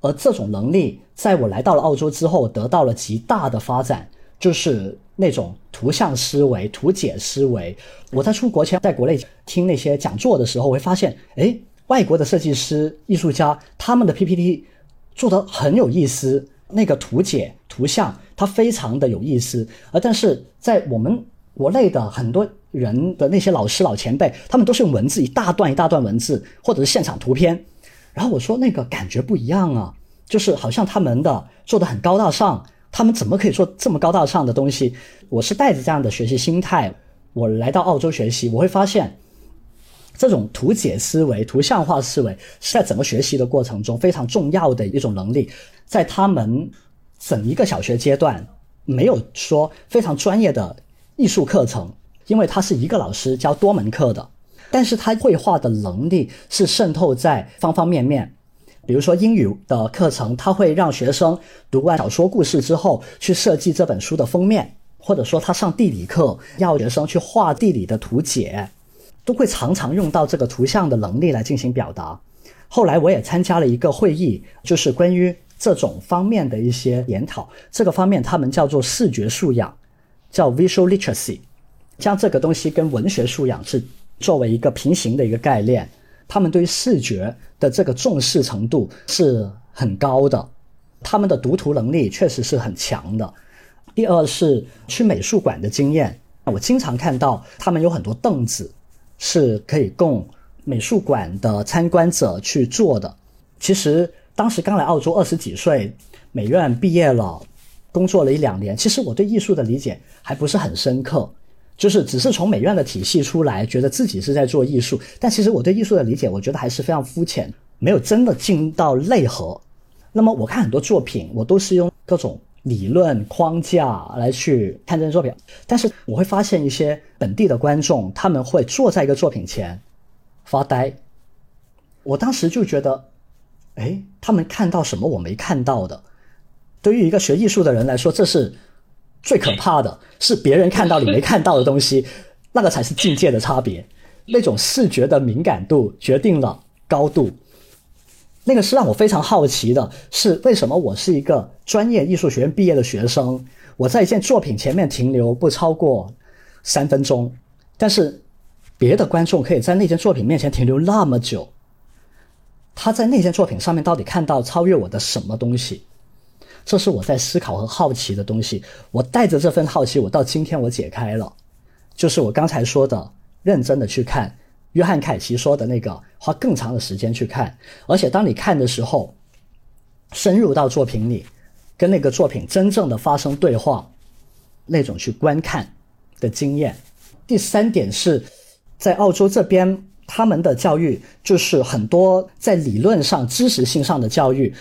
而这种能力，在我来到了澳洲之后，得到了极大的发展，就是那种图像思维、图解思维。我在出国前，在国内听那些讲座的时候，会发现，哎，外国的设计师、艺术家，他们的 PPT 做得很有意思，那个图解、图像。它非常的有意思，而但是在我们国内的很多人的那些老师老前辈，他们都是用文字一大段一大段文字，或者是现场图片，然后我说那个感觉不一样啊，就是好像他们的做的很高大上，他们怎么可以做这么高大上的东西？我是带着这样的学习心态，我来到澳洲学习，我会发现这种图解思维、图像化思维是在整个学习的过程中非常重要的一种能力，在他们。整一个小学阶段没有说非常专业的艺术课程，因为他是一个老师教多门课的，但是他绘画的能力是渗透在方方面面。比如说英语的课程，他会让学生读完小说故事之后去设计这本书的封面，或者说他上地理课要学生去画地理的图解，都会常常用到这个图像的能力来进行表达。后来我也参加了一个会议，就是关于。这种方面的一些研讨，这个方面他们叫做视觉素养，叫 visual literacy，将这个东西跟文学素养是作为一个平行的一个概念。他们对于视觉的这个重视程度是很高的，他们的读图能力确实是很强的。第二是去美术馆的经验，我经常看到他们有很多凳子是可以供美术馆的参观者去坐的。其实当时刚来澳洲，二十几岁，美院毕业了，工作了一两年。其实我对艺术的理解还不是很深刻，就是只是从美院的体系出来，觉得自己是在做艺术。但其实我对艺术的理解，我觉得还是非常肤浅，没有真的进到内核。那么我看很多作品，我都是用各种理论框架来去看这些作品，但是我会发现一些本地的观众，他们会坐在一个作品前发呆。我当时就觉得。哎，他们看到什么我没看到的？对于一个学艺术的人来说，这是最可怕的，是别人看到你没看到的东西，那个才是境界的差别。那种视觉的敏感度决定了高度。那个是让我非常好奇的，是为什么我是一个专业艺术学院毕业的学生，我在一件作品前面停留不超过三分钟，但是别的观众可以在那件作品面前停留那么久。他在那件作品上面到底看到超越我的什么东西？这是我在思考和好奇的东西。我带着这份好奇，我到今天我解开了，就是我刚才说的，认真的去看约翰凯奇说的那个，花更长的时间去看。而且当你看的时候，深入到作品里，跟那个作品真正的发生对话，那种去观看的经验。第三点是在澳洲这边。他们的教育就是很多在理论上、知识性上的教育，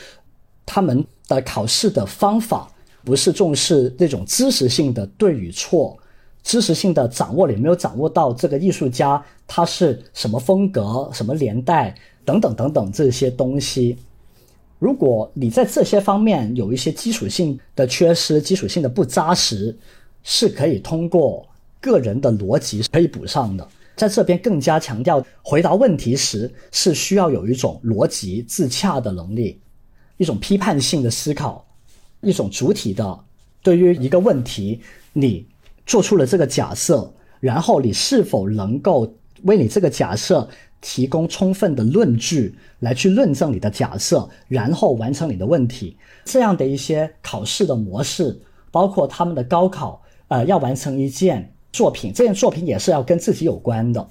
他们的考试的方法不是重视那种知识性的对与错，知识性的掌握里没有掌握到这个艺术家他是什么风格、什么年代等等等等这些东西。如果你在这些方面有一些基础性的缺失、基础性的不扎实，是可以通过个人的逻辑可以补上的。在这边更加强调，回答问题时是需要有一种逻辑自洽的能力，一种批判性的思考，一种主体的对于一个问题，你做出了这个假设，然后你是否能够为你这个假设提供充分的论据来去论证你的假设，然后完成你的问题，这样的一些考试的模式，包括他们的高考，呃，要完成一件。作品这件作品也是要跟自己有关的，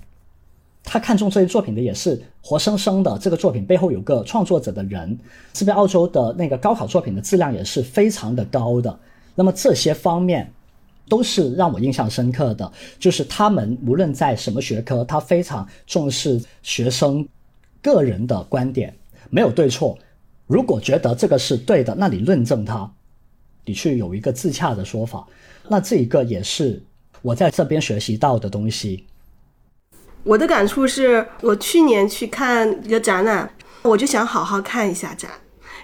他看中这件作品的也是活生生的，这个作品背后有个创作者的人。这边澳洲的那个高考作品的质量也是非常的高的。那么这些方面都是让我印象深刻的，就是他们无论在什么学科，他非常重视学生个人的观点，没有对错。如果觉得这个是对的，那你论证它，你去有一个自洽的说法，那这一个也是。我在这边学习到的东西，我的感触是我去年去看一个展览，我就想好好看一下展，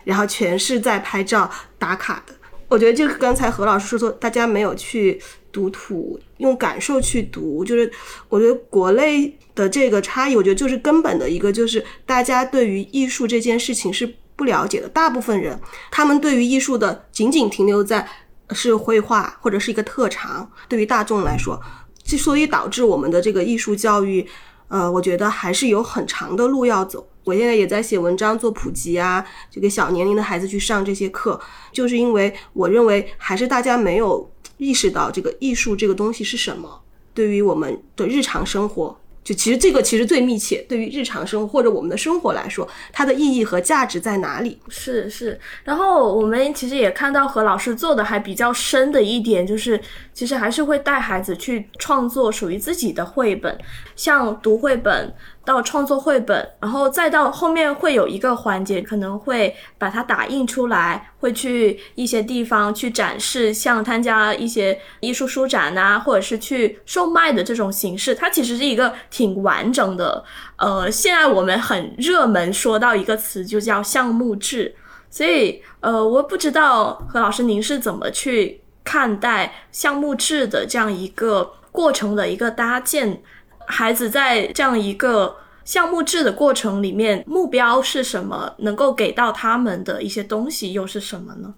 然后全是在拍照打卡的。我觉得就是刚才何老师说，大家没有去读图，用感受去读，就是我觉得国内的这个差异，我觉得就是根本的一个，就是大家对于艺术这件事情是不了解的。大部分人，他们对于艺术的仅仅停留在。是绘画或者是一个特长，对于大众来说，之所以导致我们的这个艺术教育，呃，我觉得还是有很长的路要走。我现在也在写文章做普及啊，就给小年龄的孩子去上这些课，就是因为我认为还是大家没有意识到这个艺术这个东西是什么，对于我们的日常生活。就其实这个其实最密切，对于日常生活或者我们的生活来说，它的意义和价值在哪里？是是。然后我们其实也看到何老师做的还比较深的一点，就是其实还是会带孩子去创作属于自己的绘本，像读绘本。到创作绘本，然后再到后面会有一个环节，可能会把它打印出来，会去一些地方去展示，像参加一些艺术书展啊，或者是去售卖的这种形式。它其实是一个挺完整的。呃，现在我们很热门说到一个词，就叫项目制。所以，呃，我不知道何老师您是怎么去看待项目制的这样一个过程的一个搭建。孩子在这样一个项目制的过程里面，目标是什么？能够给到他们的一些东西又是什么呢？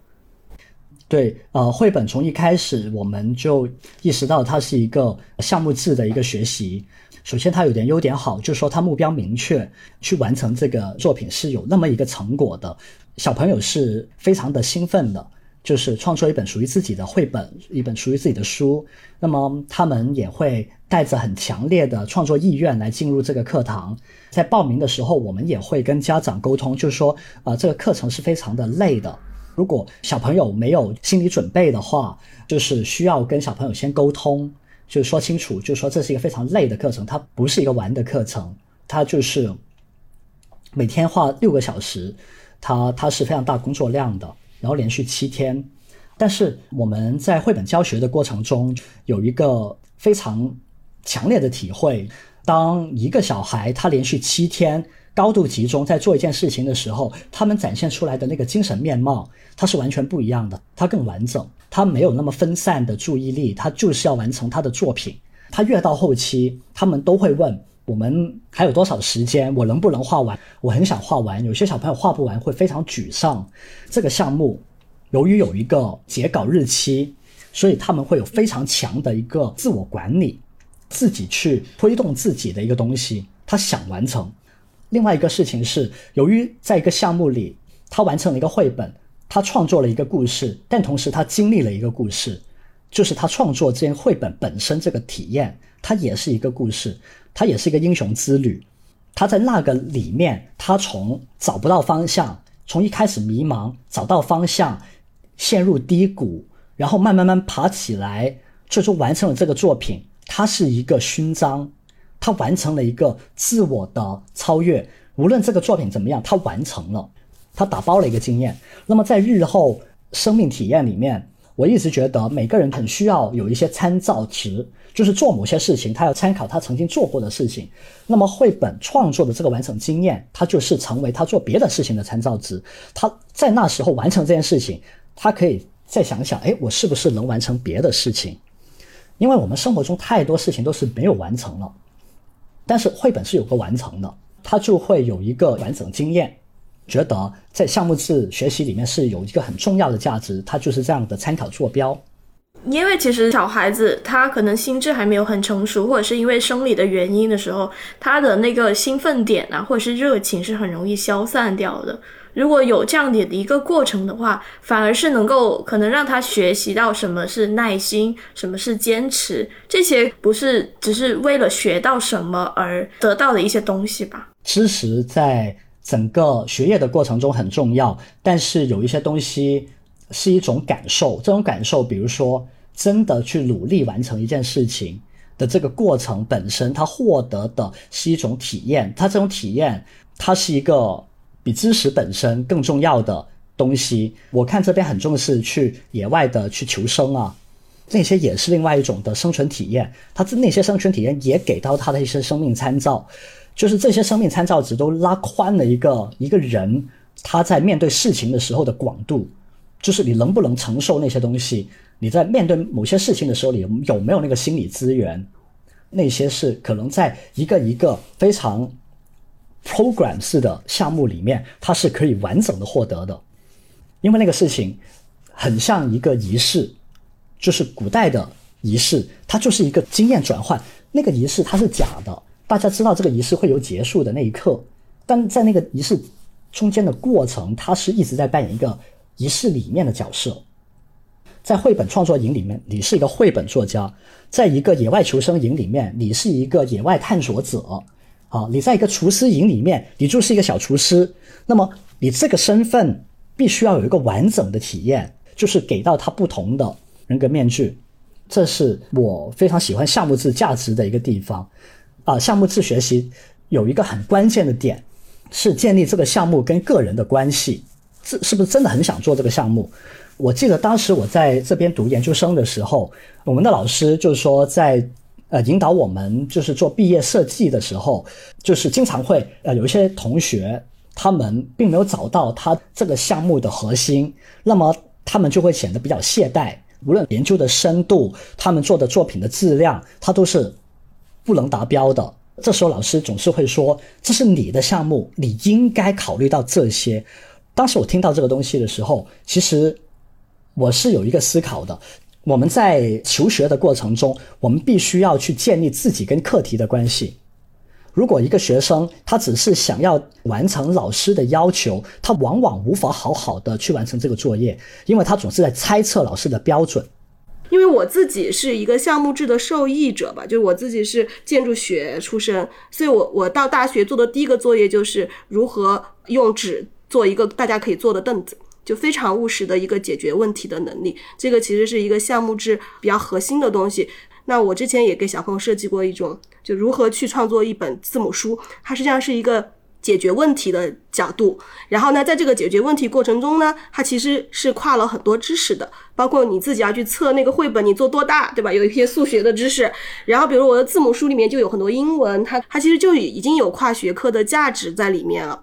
对，呃，绘本从一开始我们就意识到它是一个项目制的一个学习。首先，它有点优点好，就是说它目标明确，去完成这个作品是有那么一个成果的，小朋友是非常的兴奋的。就是创作一本属于自己的绘本，一本属于自己的书。那么他们也会带着很强烈的创作意愿来进入这个课堂。在报名的时候，我们也会跟家长沟通，就是说，啊，这个课程是非常的累的。如果小朋友没有心理准备的话，就是需要跟小朋友先沟通，就说清楚，就是说这是一个非常累的课程，它不是一个玩的课程，它就是每天画六个小时，它它是非常大工作量的。然后连续七天，但是我们在绘本教学的过程中有一个非常强烈的体会：当一个小孩他连续七天高度集中在做一件事情的时候，他们展现出来的那个精神面貌，它是完全不一样的，它更完整，他没有那么分散的注意力，他就是要完成他的作品。他越到后期，他们都会问我们还有多少时间，我能不能画完？我很想画完。有些小朋友画不完会非常沮丧。这个项目由于有一个截稿日期，所以他们会有非常强的一个自我管理，自己去推动自己的一个东西，他想完成。另外一个事情是，由于在一个项目里，他完成了一个绘本，他创作了一个故事，但同时他经历了一个故事。就是他创作这件绘本本身这个体验，它也是一个故事，它也是一个英雄之旅。他在那个里面，他从找不到方向，从一开始迷茫，找到方向，陷入低谷，然后慢慢慢爬起来，最终完成了这个作品。它是一个勋章，他完成了一个自我的超越。无论这个作品怎么样，他完成了，他打包了一个经验。那么在日后生命体验里面。我一直觉得每个人很需要有一些参照值，就是做某些事情，他要参考他曾经做过的事情。那么绘本创作的这个完成经验，它就是成为他做别的事情的参照值。他在那时候完成这件事情，他可以再想想，哎，我是不是能完成别的事情？因为我们生活中太多事情都是没有完成了，但是绘本是有个完成的，他就会有一个完整经验。觉得在项目制学习里面是有一个很重要的价值，它就是这样的参考坐标。因为其实小孩子他可能心智还没有很成熟，或者是因为生理的原因的时候，他的那个兴奋点啊，或者是热情是很容易消散掉的。如果有这样的一个过程的话，反而是能够可能让他学习到什么是耐心，什么是坚持，这些不是只是为了学到什么而得到的一些东西吧？知识在。整个学业的过程中很重要，但是有一些东西是一种感受。这种感受，比如说真的去努力完成一件事情的这个过程本身，它获得的是一种体验。它这种体验，它是一个比知识本身更重要的东西。我看这边很重视去野外的去求生啊，那些也是另外一种的生存体验。它这那些生存体验也给到他的一些生命参照。就是这些生命参照值都拉宽了一个一个人他在面对事情的时候的广度，就是你能不能承受那些东西？你在面对某些事情的时候，你有没有那个心理资源？那些是可能在一个一个非常 program 式的项目里面，它是可以完整的获得的，因为那个事情很像一个仪式，就是古代的仪式，它就是一个经验转换。那个仪式它是假的。大家知道这个仪式会有结束的那一刻，但在那个仪式中间的过程，它是一直在扮演一个仪式里面的角色。在绘本创作营里面，你是一个绘本作家；在一个野外求生营里面，你是一个野外探索者。啊，你在一个厨师营里面，你就是一个小厨师。那么你这个身份必须要有一个完整的体验，就是给到他不同的人格面具。这是我非常喜欢项目制价值的一个地方。啊，项目制学习有一个很关键的点，是建立这个项目跟个人的关系，是是不是真的很想做这个项目？我记得当时我在这边读研究生的时候，我们的老师就是说，在呃引导我们就是做毕业设计的时候，就是经常会呃有一些同学他们并没有找到他这个项目的核心，那么他们就会显得比较懈怠，无论研究的深度，他们做的作品的质量，他都是。不能达标的，这时候老师总是会说：“这是你的项目，你应该考虑到这些。”当时我听到这个东西的时候，其实我是有一个思考的。我们在求学的过程中，我们必须要去建立自己跟课题的关系。如果一个学生他只是想要完成老师的要求，他往往无法好好的去完成这个作业，因为他总是在猜测老师的标准。因为我自己是一个项目制的受益者吧，就是我自己是建筑学出身，所以我我到大学做的第一个作业就是如何用纸做一个大家可以坐的凳子，就非常务实的一个解决问题的能力。这个其实是一个项目制比较核心的东西。那我之前也给小朋友设计过一种，就如何去创作一本字母书，它实际上是一个解决问题的角度。然后呢，在这个解决问题过程中呢，它其实是跨了很多知识的，包括你自己要去测那个绘本你做多大，对吧？有一些数学的知识。然后比如我的字母书里面就有很多英文，它它其实就已经有跨学科的价值在里面了。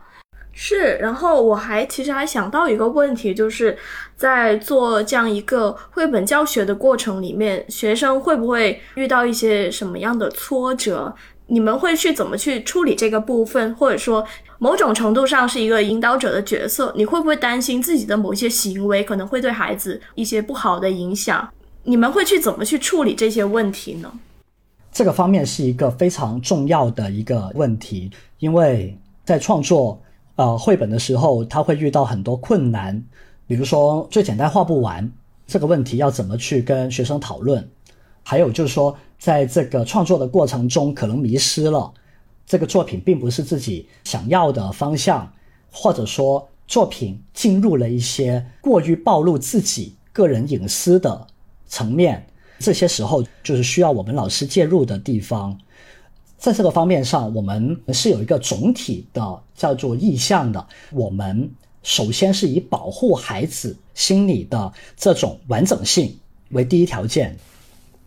是，然后我还其实还想到一个问题，就是在做这样一个绘本教学的过程里面，学生会不会遇到一些什么样的挫折？你们会去怎么去处理这个部分？或者说，某种程度上是一个引导者的角色，你会不会担心自己的某些行为可能会对孩子一些不好的影响？你们会去怎么去处理这些问题呢？这个方面是一个非常重要的一个问题，因为在创作。呃，绘本的时候，他会遇到很多困难，比如说最简单画不完这个问题要怎么去跟学生讨论，还有就是说，在这个创作的过程中可能迷失了，这个作品并不是自己想要的方向，或者说作品进入了一些过于暴露自己个人隐私的层面，这些时候就是需要我们老师介入的地方。在这个方面上，我们是有一个总体的叫做意向的。我们首先是以保护孩子心理的这种完整性为第一条件，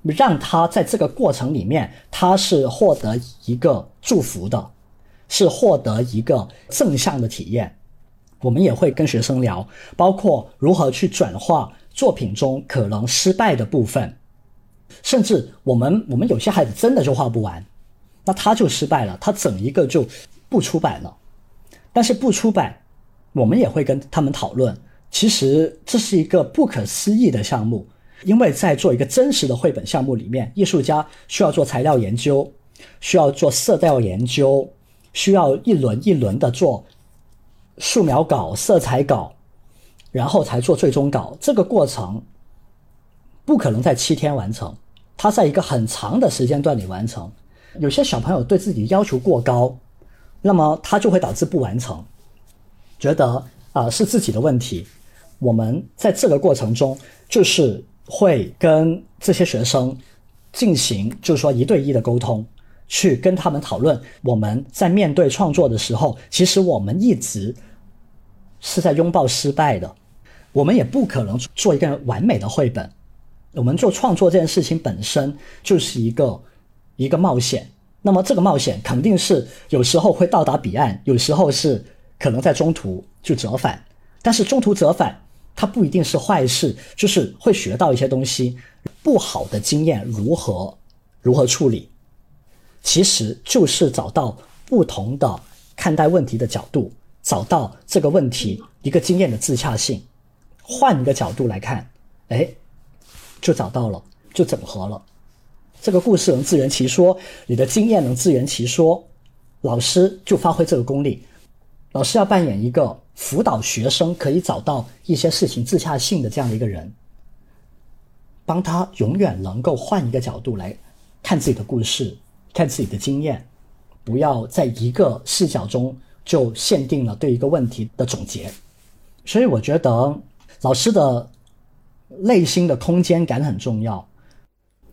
让他在这个过程里面，他是获得一个祝福的，是获得一个正向的体验。我们也会跟学生聊，包括如何去转化作品中可能失败的部分，甚至我们我们有些孩子真的就画不完。那他就失败了，他整一个就不出版了。但是不出版，我们也会跟他们讨论。其实这是一个不可思议的项目，因为在做一个真实的绘本项目里面，艺术家需要做材料研究，需要做色调研究，需要一轮一轮的做素描稿、色彩稿，然后才做最终稿。这个过程不可能在七天完成，它在一个很长的时间段里完成。有些小朋友对自己要求过高，那么他就会导致不完成，觉得啊是自己的问题。我们在这个过程中，就是会跟这些学生进行，就是说一对一的沟通，去跟他们讨论。我们在面对创作的时候，其实我们一直是在拥抱失败的。我们也不可能做一个完美的绘本。我们做创作这件事情本身就是一个。一个冒险，那么这个冒险肯定是有时候会到达彼岸，有时候是可能在中途就折返。但是中途折返，它不一定是坏事，就是会学到一些东西。不好的经验如何如何处理，其实就是找到不同的看待问题的角度，找到这个问题一个经验的自洽性，换一个角度来看，哎，就找到了，就整合了。这个故事能自圆其说，你的经验能自圆其说，老师就发挥这个功力。老师要扮演一个辅导学生可以找到一些事情自洽性的这样的一个人，帮他永远能够换一个角度来看自己的故事，看自己的经验，不要在一个视角中就限定了对一个问题的总结。所以我觉得老师的内心的空间感很重要。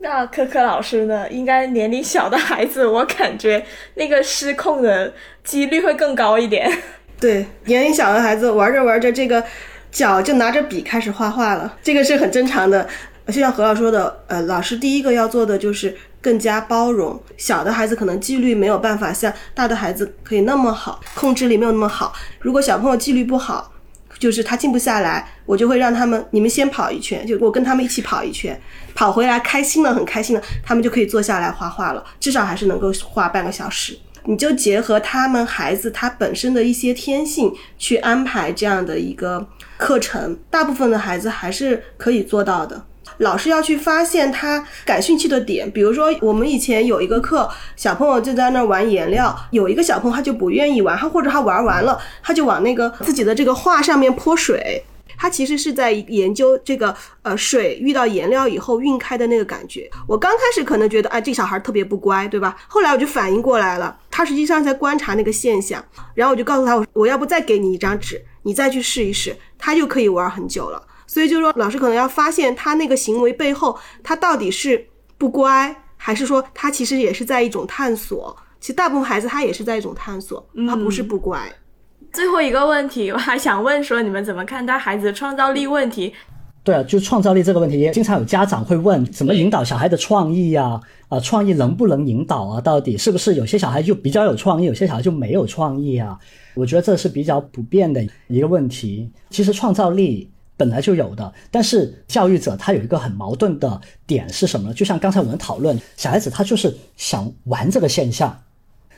那科科老师呢？应该年龄小的孩子，我感觉那个失控的几率会更高一点。对，年龄小的孩子玩着玩着，这个脚就拿着笔开始画画了，这个是很正常的。就像何老师说的，呃，老师第一个要做的就是更加包容小的孩子，可能纪律没有办法像大的孩子可以那么好，控制力没有那么好。如果小朋友纪律不好，就是他静不下来，我就会让他们，你们先跑一圈，就我跟他们一起跑一圈。跑回来开心了，很开心了，他们就可以坐下来画画了，至少还是能够画半个小时。你就结合他们孩子他本身的一些天性去安排这样的一个课程，大部分的孩子还是可以做到的。老师要去发现他感兴趣的点。比如说，我们以前有一个课，小朋友就在那玩颜料，有一个小朋友他就不愿意玩，他或者他玩完了，他就往那个自己的这个画上面泼水。他其实是在研究这个呃水遇到颜料以后晕开的那个感觉。我刚开始可能觉得哎这小孩特别不乖，对吧？后来我就反应过来了，他实际上在观察那个现象。然后我就告诉他，我我要不再给你一张纸，你再去试一试，他就可以玩很久了。所以就是说，老师可能要发现他那个行为背后，他到底是不乖，还是说他其实也是在一种探索？其实大部分孩子他也是在一种探索，他不是不乖。最后一个问题，我还想问说，你们怎么看待孩子的创造力问题？对啊，就创造力这个问题，也经常有家长会问，怎么引导小孩的创意呀？啊，创意能不能引导啊？到底是不是有些小孩就比较有创意，有些小孩就没有创意啊？我觉得这是比较普遍的一个问题。其实创造力本来就有的，但是教育者他有一个很矛盾的点是什么呢？就像刚才我们讨论，小孩子他就是想玩这个现象，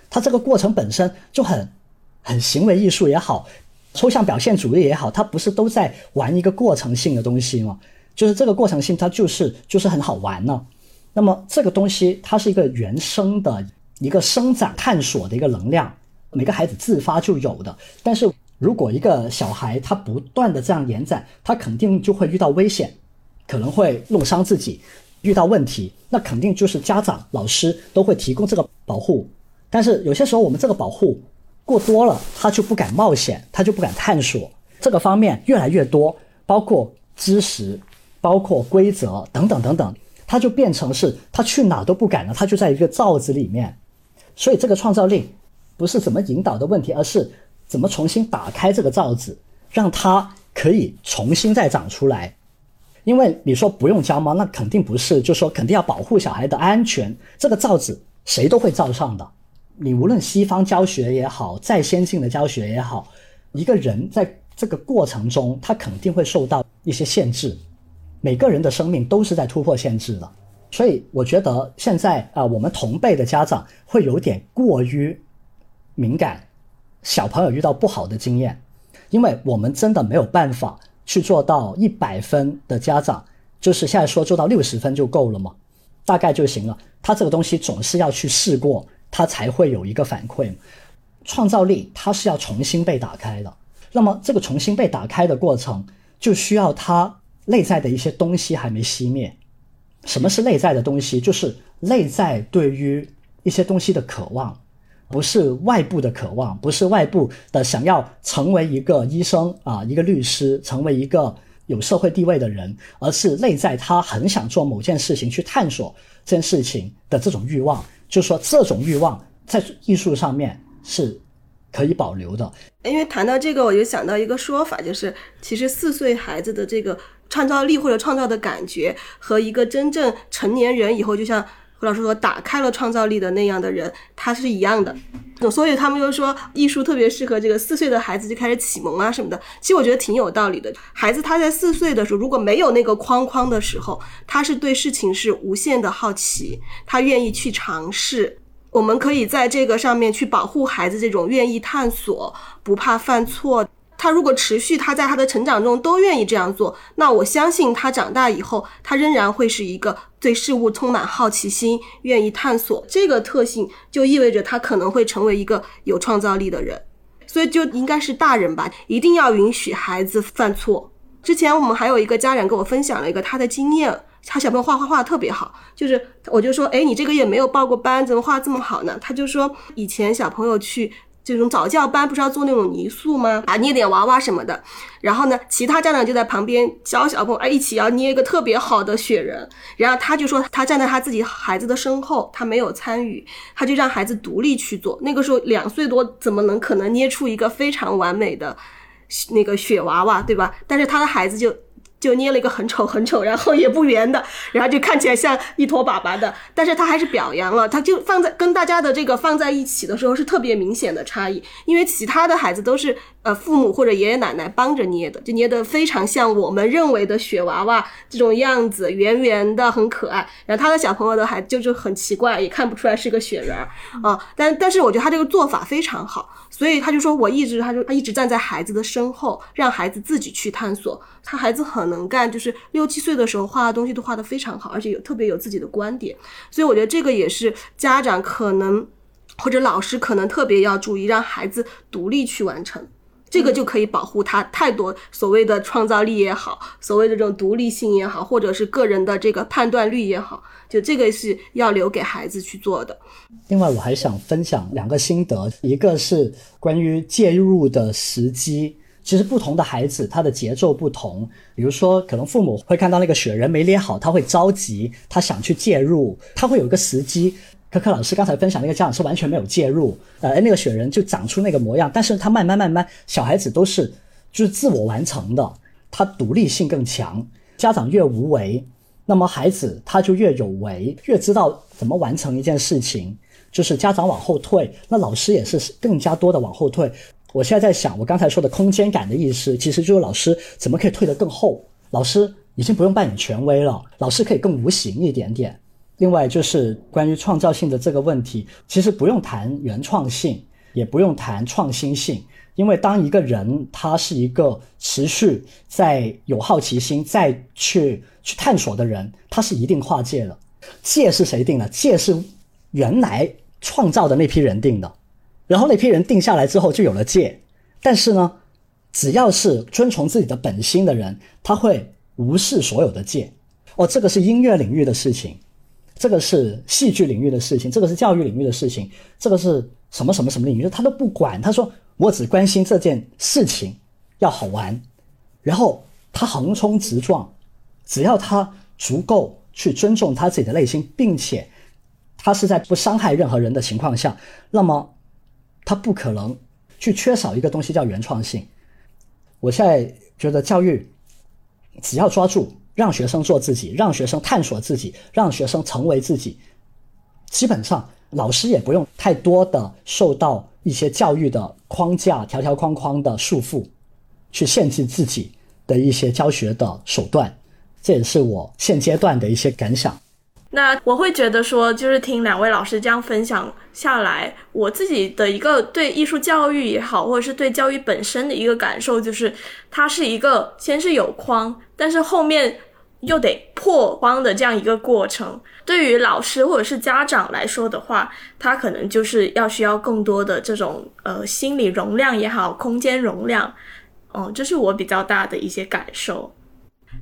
他这个过程本身就很。很行为艺术也好，抽象表现主义也好，他不是都在玩一个过程性的东西吗？就是这个过程性，它就是就是很好玩呢。那么这个东西，它是一个原生的一个生长探索的一个能量，每个孩子自发就有的。但是如果一个小孩他不断的这样延展，他肯定就会遇到危险，可能会弄伤自己，遇到问题，那肯定就是家长、老师都会提供这个保护。但是有些时候我们这个保护。过多了，他就不敢冒险，他就不敢探索。这个方面越来越多，包括知识，包括规则等等等等，他就变成是他去哪都不敢了，他就在一个罩子里面。所以这个创造力不是怎么引导的问题，而是怎么重新打开这个罩子，让它可以重新再长出来。因为你说不用教吗？那肯定不是，就说肯定要保护小孩的安全。这个罩子谁都会罩上的。你无论西方教学也好，再先进的教学也好，一个人在这个过程中，他肯定会受到一些限制。每个人的生命都是在突破限制的，所以我觉得现在啊，我们同辈的家长会有点过于敏感，小朋友遇到不好的经验，因为我们真的没有办法去做到一百分的家长，就是现在说做到六十分就够了嘛，大概就行了。他这个东西总是要去试过。他才会有一个反馈，创造力它是要重新被打开的。那么这个重新被打开的过程，就需要他内在的一些东西还没熄灭。什么是内在的东西？就是内在对于一些东西的渴望，不是外部的渴望，不是外部的想要成为一个医生啊，一个律师，成为一个有社会地位的人，而是内在他很想做某件事情，去探索这件事情的这种欲望。就说这种欲望在艺术上面是可以保留的，因为谈到这个，我就想到一个说法，就是其实四岁孩子的这个创造力或者创造的感觉，和一个真正成年人以后，就像。何老师说，打开了创造力的那样的人，他是一样的。所以他们就说，艺术特别适合这个四岁的孩子就开始启蒙啊什么的。其实我觉得挺有道理的。孩子他在四岁的时候，如果没有那个框框的时候，他是对事情是无限的好奇，他愿意去尝试。我们可以在这个上面去保护孩子这种愿意探索、不怕犯错。他如果持续，他在他的成长中都愿意这样做，那我相信他长大以后，他仍然会是一个对事物充满好奇心、愿意探索这个特性，就意味着他可能会成为一个有创造力的人。所以就应该是大人吧，一定要允许孩子犯错。之前我们还有一个家长跟我分享了一个他的经验，他小朋友画画画特别好，就是我就说，哎，你这个月没有报过班，怎么画这么好呢？他就说以前小朋友去。这种早教班不是要做那种泥塑吗？啊，捏点娃娃什么的。然后呢，其他家长就在旁边教小朋友，哎，一起要捏一个特别好的雪人。然后他就说，他站在他自己孩子的身后，他没有参与，他就让孩子独立去做。那个时候两岁多，怎么能可能捏出一个非常完美的那个雪娃娃，对吧？但是他的孩子就。就捏了一个很丑很丑，然后也不圆的，然后就看起来像一坨粑粑的，但是他还是表扬了，他就放在跟大家的这个放在一起的时候是特别明显的差异，因为其他的孩子都是呃父母或者爷爷奶奶帮着捏的，就捏得非常像我们认为的雪娃娃这种样子，圆圆的很可爱，然后他的小朋友的孩子就是很奇怪，也看不出来是个雪人儿。啊，但但是我觉得他这个做法非常好，所以他就说我一直他就他一直站在孩子的身后，让孩子自己去探索，他孩子很。能干，就是六七岁的时候画的东西都画得非常好，而且有特别有自己的观点。所以我觉得这个也是家长可能或者老师可能特别要注意，让孩子独立去完成。这个就可以保护他太多所谓的创造力也好，所谓的这种独立性也好，或者是个人的这个判断力也好，就这个是要留给孩子去做的。另外，我还想分享两个心得，一个是关于介入的时机。其实不同的孩子他的节奏不同，比如说可能父母会看到那个雪人没捏好，他会着急，他想去介入，他会有一个时机。可可老师刚才分享那个家长是完全没有介入，呃，那个雪人就长出那个模样，但是他慢慢慢慢，小孩子都是就是自我完成的，他独立性更强。家长越无为，那么孩子他就越有为，越知道怎么完成一件事情。就是家长往后退，那老师也是更加多的往后退。我现在在想，我刚才说的空间感的意思，其实就是老师怎么可以退得更后？老师已经不用扮演权威了，老师可以更无形一点点。另外就是关于创造性的这个问题，其实不用谈原创性，也不用谈创新性，因为当一个人他是一个持续在有好奇心再去去探索的人，他是一定跨界的。界是谁定的？界是原来创造的那批人定的，然后那批人定下来之后就有了界。但是呢，只要是遵从自己的本心的人，他会无视所有的界。哦，这个是音乐领域的事情。这个是戏剧领域的事情，这个是教育领域的事情，这个是什么什么什么领域，他都不管。他说我只关心这件事情要好玩，然后他横冲直撞，只要他足够去尊重他自己的内心，并且他是在不伤害任何人的情况下，那么他不可能去缺少一个东西叫原创性。我现在觉得教育只要抓住。让学生做自己，让学生探索自己，让学生成为自己。基本上，老师也不用太多的受到一些教育的框架、条条框框的束缚，去限制自己的一些教学的手段。这也是我现阶段的一些感想。那我会觉得说，就是听两位老师这样分享下来，我自己的一个对艺术教育也好，或者是对教育本身的一个感受，就是它是一个先是有框，但是后面。又得破框的这样一个过程，对于老师或者是家长来说的话，他可能就是要需要更多的这种呃心理容量也好，空间容量，哦，这是我比较大的一些感受。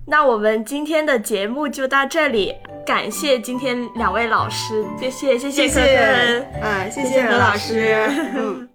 那我们今天的节目就到这里，感谢今天两位老师，谢谢谢谢谢谢，哎，谢谢何老师。